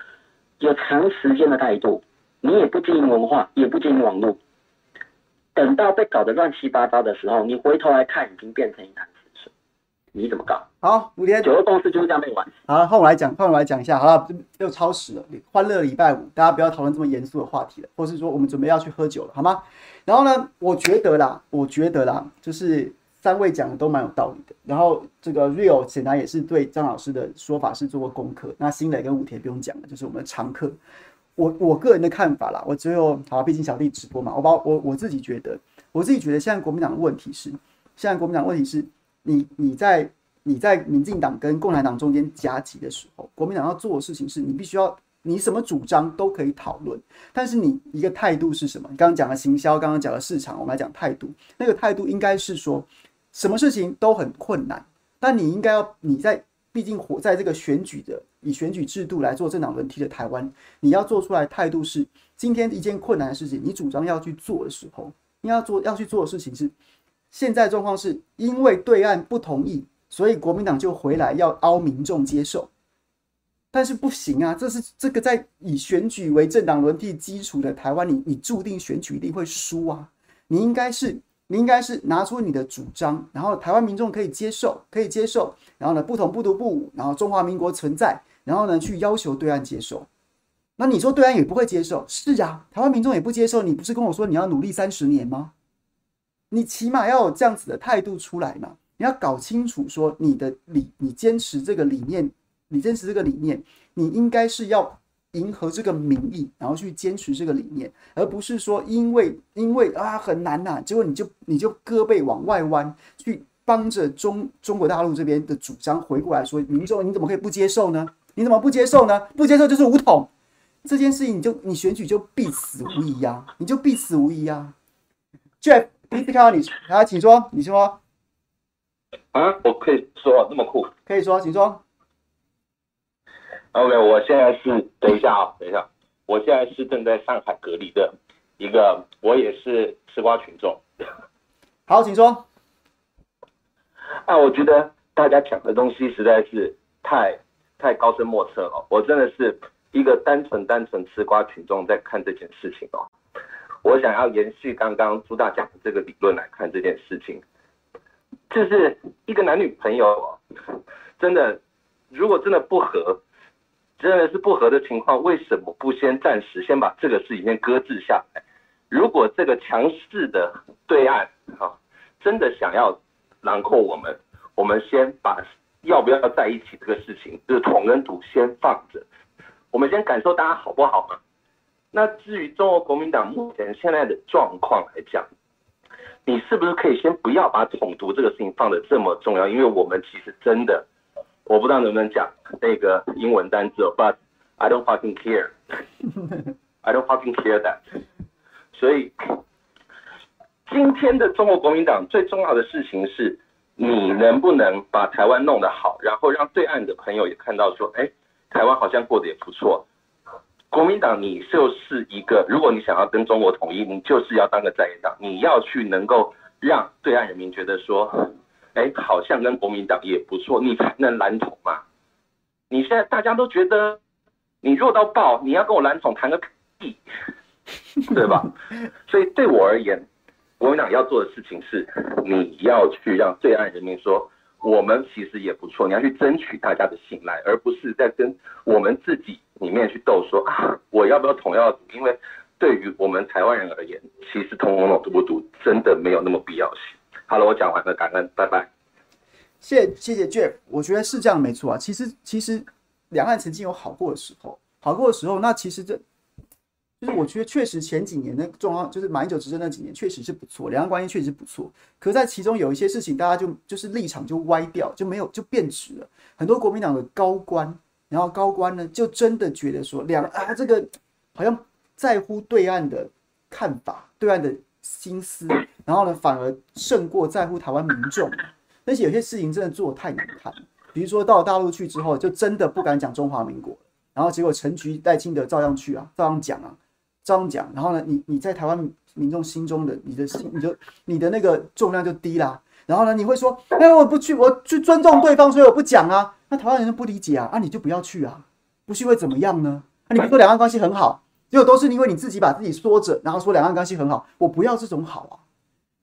有长时间的态度，你也不经营文化，也不经营网络，等到被搞得乱七八糟的时候，你回头来看，已经变成一潭死水，你怎么搞？好，五天九二共识就是这样被玩。好，换我来讲，换我来讲一下，好了，又超时了，欢乐礼拜五，大家不要讨论这么严肃的话题了，或是说我们准备要去喝酒了，好吗？然后呢，我觉得啦，我觉得啦，就是。三位讲的都蛮有道理的，然后这个 Real 显然也是对张老师的说法是做过功课。那新磊跟武田不用讲了，就是我们常客。我我个人的看法啦，我只有好，毕竟小弟直播嘛，我把我我自己觉得，我自己觉得现在国民党的问题是，现在国民党问题是你你在你在民进党跟共产党中间夹击的时候，国民党要做的事情是你必须要你什么主张都可以讨论，但是你一个态度是什么？你刚刚讲的行销，刚刚讲的市场，我们来讲态度，那个态度应该是说。什么事情都很困难，但你应该要你在毕竟活在这个选举的以选举制度来做政党轮替的台湾，你要做出来态度是：今天一件困难的事情，你主张要去做的时候，你要做要去做的事情是：现在状况是因为对岸不同意，所以国民党就回来要凹民众接受，但是不行啊，这是这个在以选举为政党轮替基础的台湾，你你注定选举一定会输啊，你应该是。你应该是拿出你的主张，然后台湾民众可以接受，可以接受，然后呢，不统不独不武，然后中华民国存在，然后呢，去要求对岸接受。那你说对岸也不会接受，是啊，台湾民众也不接受。你不是跟我说你要努力三十年吗？你起码要有这样子的态度出来嘛。你要搞清楚说你的理，你坚持这个理念，你坚持这个理念，你应该是要。迎合这个民意，然后去坚持这个理念，而不是说因为因为啊很难呐、啊，结果你就你就胳膊往外弯，去帮着中中国大陆这边的主张回过来说，民众你怎么可以不接受呢？你怎么不接受呢？不接受就是武统这件事情，你就你选举就必死无疑呀、啊，你就必死无疑呀、啊。Jeff，第一次看到你，啊，请说，你说啊，我可以说那么酷，可以说，请说。OK，我现在是等一下啊，等一下，我现在是正在上海隔离的一个，我也是吃瓜群众。好，请说。啊，我觉得大家讲的东西实在是太太高深莫测了。我真的是一个单纯单纯吃瓜群众在看这件事情哦。我想要延续刚刚朱大讲的这个理论来看这件事情，就是一个男女朋友哦，真的如果真的不合。真的是不合的情况，为什么不先暂时先把这个事情先搁置下来？如果这个强势的对岸啊，真的想要囊括我们，我们先把要不要在一起这个事情，就是统跟独先放着，我们先感受大家好不好嘛？那至于中国国民党目前现在的状况来讲，你是不是可以先不要把统独这个事情放得这么重要？因为我们其实真的，我不知道能不能讲那个英文单词，but I don't fucking care，I don't fucking care that。所以今天的中国国民党最重要的事情是，你能不能把台湾弄得好，然后让对岸的朋友也看到说，哎，台湾好像过得也不错。国民党，你就是一个，如果你想要跟中国统一，你就是要当个在野党，你要去能够让对岸人民觉得说，哎，好像跟国民党也不错，你才能蓝统嘛。你现在大家都觉得你弱到爆，你要跟我蓝统谈个屁，对吧？所以对我而言，国民党要做的事情是，你要去让对岸人民说。我们其实也不错，你要去争取大家的信赖，而不是在跟我们自己里面去斗说啊，我要不要统要？因为对于我们台湾人而言，其实统统独不独真的没有那么必要性。好了，我讲完了，感恩，拜拜。谢谢谢 Jeff，我觉得是这样没错啊。其实其实两岸曾经有好过的时候，好过的时候，那其实这。就是我觉得确实前几年的状况，就是马英九执政那几年确实是不错，两岸关系确实是不错。可在其中有一些事情，大家就就是立场就歪掉，就没有就变质了。很多国民党的高官，然后高官呢就真的觉得说两啊这个好像在乎对岸的看法，对岸的心思，然后呢反而胜过在乎台湾民众。但是有些事情真的做得太难看，比如说到大陆去之后，就真的不敢讲中华民国，然后结果陈菊、戴清德照样去啊，照样讲啊。照样讲，然后呢，你你在台湾民众心中的你的心，你就你的那个重量就低啦。然后呢，你会说，哎，我不去，我去尊重对方，所以我不讲啊。那台湾人就不理解啊，啊，你就不要去啊，不去会怎么样呢？啊，你不说两岸关系很好，结果都是因为你自己把自己缩着，然后说两岸关系很好，我不要这种好啊，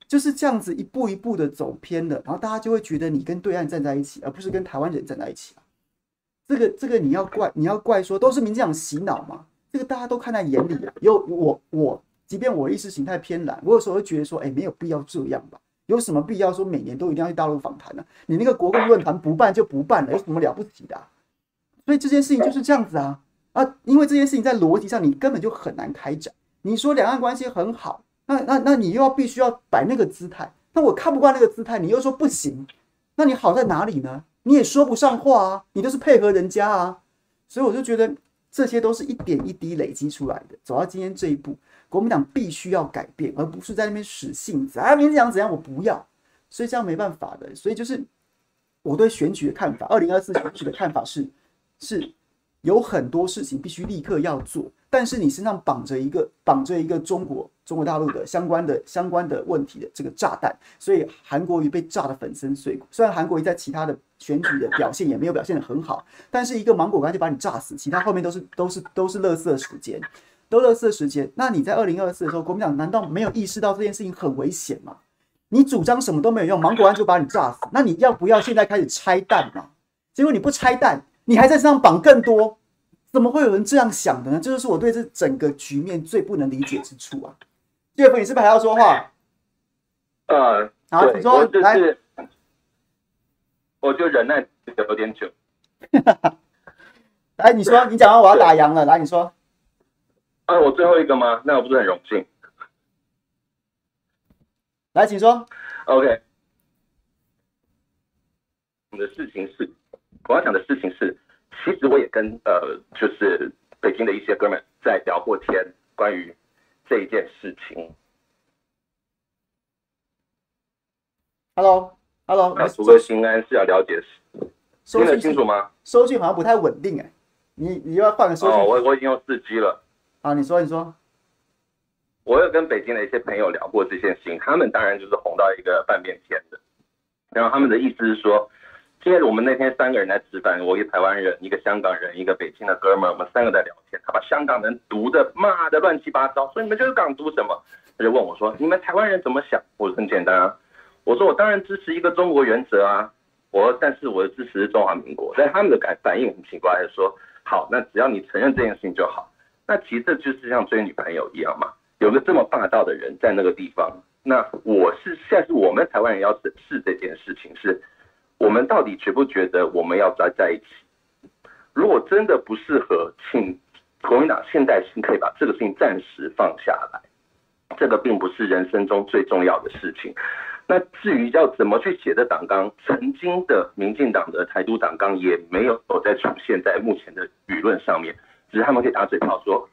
就是这样子一步一步的走偏的，然后大家就会觉得你跟对岸站在一起，而不是跟台湾人站在一起啊。这个这个你要怪你要怪说都是民进党洗脑嘛。这个大家都看在眼里啊，有我我，即便我意识形态偏蓝，我有时候会觉得说，哎，没有必要这样吧？有什么必要说每年都一定要去大陆访谈呢？你那个国共论坛不办就不办了，有什么了不起的啊？所以这件事情就是这样子啊啊！因为这件事情在逻辑上你根本就很难开展。你说两岸关系很好，那那那你又要必须要摆那个姿态，那我看不惯那个姿态，你又说不行，那你好在哪里呢？你也说不上话啊，你都是配合人家啊，所以我就觉得。这些都是一点一滴累积出来的，走到今天这一步，国民党必须要改变，而不是在那边使性子啊，民进党怎样我不要，所以这样没办法的。所以就是我对选举的看法，二零二四选举的看法是是。有很多事情必须立刻要做，但是你身上绑着一个绑着一个中国中国大陆的相关的相关的问题的这个炸弹，所以韩国瑜被炸得粉身碎骨。虽然韩国瑜在其他的选举的表现也没有表现得很好，但是一个芒果干就把你炸死，其他后面都是都是都是垃圾时间，都垃圾时间。那你在二零二四的时候，国民党难道没有意识到这件事情很危险吗？你主张什么都没有用，芒果干就把你炸死。那你要不要现在开始拆弹嘛？结果你不拆弹。你还在身上绑更多，怎么会有人这样想的呢？这就是我对这整个局面最不能理解之处啊！岳父，你是不是还要说话？呃，好，你说，就是、来，我就忍耐有点久。来，你说，你讲完我要打烊了。来，你说。啊，我最后一个吗？那我不是很荣幸。来，请说。OK。我的事情是。我要讲的事情是，其实我也跟呃，就是北京的一些哥们在聊过天，关于这一件事情。Hello，Hello，那图个心安是要了解，听得清楚吗？收讯好像不太稳定哎，你你要换个收讯？哦，我我已经用四 G 了。啊，你说你说，我有跟北京的一些朋友聊过这件事情，他们当然就是红到一个半边天的，然后他们的意思是说。因为我们那天三个人在吃饭，我一个台湾人，一个香港人，一个北京的哥们儿，我们三个在聊天。他把香港人毒的骂的乱七八糟，说你们就是港独什么？他就问我说：“你们台湾人怎么想？”我说：“很简单啊，我说我当然支持一个中国原则啊，我但是我的支持是中华民国。”但他们的感反应很奇怪，就说：“好，那只要你承认这件事情就好。”那其实就是像追女朋友一样嘛，有个这么霸道的人在那个地方，那我是现在是我们台湾人要审视这件事情，是我们到底觉不觉得我们要在在一起？如果真的不适合，请国民党现在先可以把这个事情暂时放下来，这个并不是人生中最重要的事情。那至于要怎么去写的党纲，曾经的民进党的台独党纲也没有再出现在目前的舆论上面，只是他们可以打嘴炮说，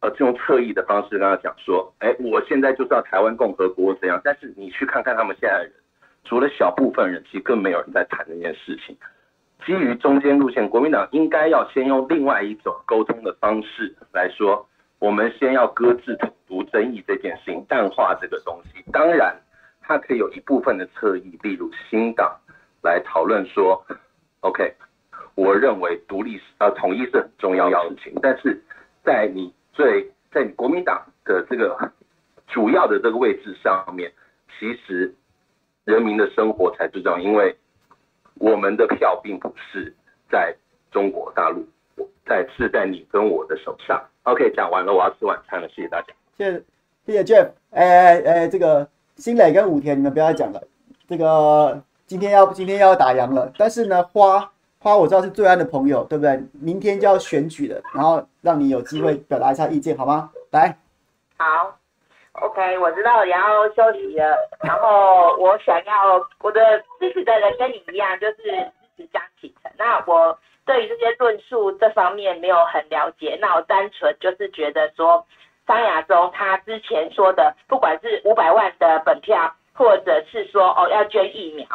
呃，这种侧翼的方式跟他讲说，哎，我现在就是要台湾共和国怎样？但是你去看看他们现在的人，除了小部分人，其实更没有人在谈这件事情。基于中间路线，国民党应该要先用另外一种沟通的方式来说，我们先要搁置统独争议这件事情，淡化这个东西。当然。它可以有一部分的侧翼，例如新党来讨论说，OK，我认为独立呃统一是很重要的事情，但是在你最在你国民党的这个主要的这个位置上面，其实人民的生活才最重要，因为我们的票并不是在中国大陆，在是在你跟我的手上。OK，讲完了，我要吃晚餐了，谢谢大家。谢谢谢谢 Jeff，哎哎哎，这个。新磊跟武田，你们不要再讲了。这个今天要今天要打烊了，但是呢，花花我知道是最安的朋友，对不对？明天就要选举了，然后让你有机会表达一下意见，好吗？来，好，OK，我知道你要休息了，然后我想要我的支持的人跟你一样，就是支持江启程。那我对于这些论述这方面没有很了解，那我单纯就是觉得说。张亚中他之前说的，不管是五百万的本票，或者是说哦要捐疫苗，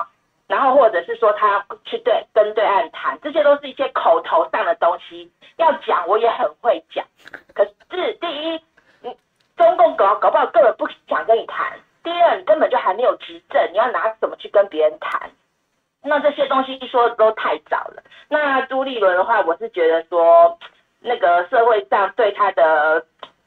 然后或者是说他去对跟对岸谈，这些都是一些口头上的东西。要讲我也很会讲，可是第一，中共搞搞不好根本不想跟你谈；第二，你根本就还没有执政，你要拿什么去跟别人谈？那这些东西一说都太早了。那朱立伦的话，我是觉得说，那个社会上对他的。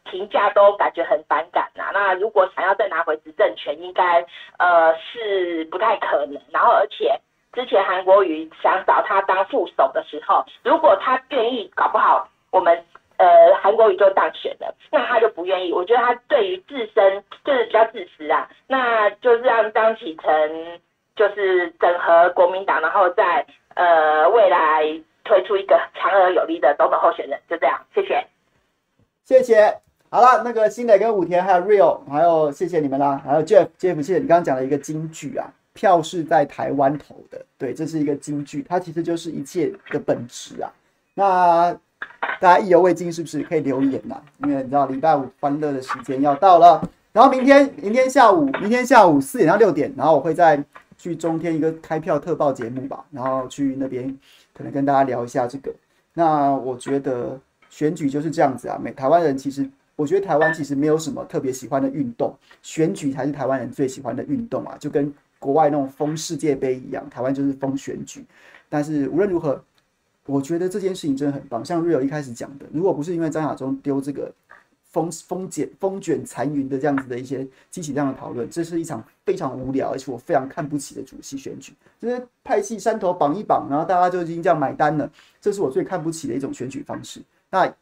评价都感觉很反感呐、那如果想要再拿回执政权，应该呃是不太可能。然后而且之前韩国瑜想找他当副手的时候，如果他愿意，搞不好我们呃韩国瑜就当选了，那他就不愿意。我觉得他对于自身就是比较自私啊，那就是让张启成就是整合国民党，然后在呃未来推出一个强而有力的总统候选人，就这样。谢谢，谢谢。好了，那个新磊跟武田还有 Real，还有谢谢你们啦，还有 Jeff，Jeff，谢谢你刚刚讲了一个金句啊，票是在台湾投的，对，这是一个金句，它其实就是一切的本质啊。那大家意犹未尽，是不是可以留言呐？因为你知道礼拜五欢乐的时间要到了，然后明天明天下午明天下午四点到六点，然后我会再去中天一个开票特报节目吧，然后去那边可能跟大家聊一下这个。那我觉得选举就是这样子啊，每台湾人其实。我觉得台湾其实没有什么特别喜欢的运动，选举才是台湾人最喜欢的运动啊，就跟国外那种封世界杯一样，台湾就是封选举。但是无论如何，我觉得这件事情真的很棒。像 Rio 一开始讲的，如果不是因为张亚中丢这个风风卷风卷残云的这样子的一些激起这样的讨论，这是一场非常无聊而且我非常看不起的主席选举，就是派系山头绑一绑，然后大家就已经这样买单了，这是我最看不起的一种选举方式。那。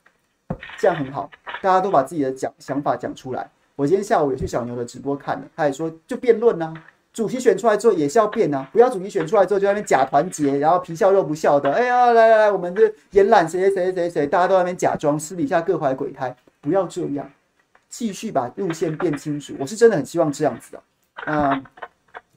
这样很好，大家都把自己的讲想法讲出来。我今天下午也去小牛的直播看了，他也说就辩论呐，主席选出来之后也是要变呐，不要主席选出来之后就在那边假团结，然后皮笑肉不笑的。哎呀，来来来，我们这延揽谁谁谁谁谁，大家都在那边假装，私底下各怀鬼胎，不要这样，继续把路线变清楚。我是真的很希望这样子的。嗯，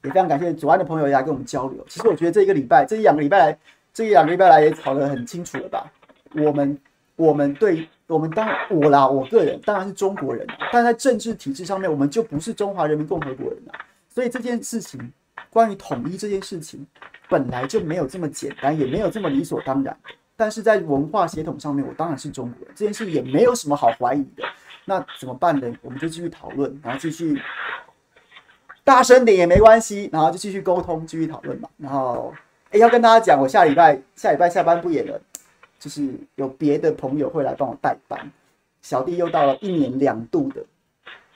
也非常感谢左岸的朋友也来跟我们交流。其实我觉得这一个礼拜，这一两个礼拜来，这一两个礼拜来也吵得很清楚了吧？我们我们对。我们当然我啦，我个人当然是中国人，但在政治体制上面，我们就不是中华人民共和国人了。所以这件事情，关于统一这件事情，本来就没有这么简单，也没有这么理所当然。但是在文化协同上面，我当然是中国人，这件事也没有什么好怀疑的。那怎么办呢？我们就继续讨论，然后继续大声点也没关系，然后就继续沟通，继续讨论嘛。然后，哎，要跟大家讲，我下礼拜下礼拜下班不演了。就是有别的朋友会来帮我代班，小弟又到了一年两度的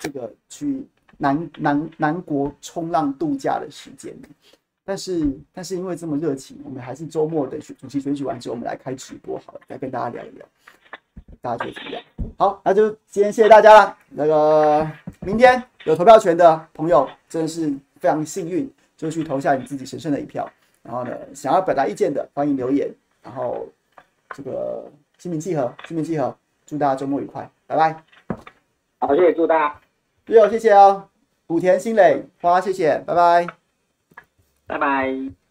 这个去南南南国冲浪度假的时间，但是但是因为这么热情，我们还是周末的主席选举完之后，我们来开直播好了，来跟大家聊一聊，大家觉得怎么样？好，那就今天谢谢大家了。那个明天有投票权的朋友，真的是非常幸运，就去投下你自己神圣的一票。然后呢，想要表达意见的，欢迎留言。然后这个心平气和，心平气和，祝大家周末愉快，拜拜。好，谢谢，祝大家。六，谢谢哦。莆田新磊，花，谢谢，拜拜，拜拜。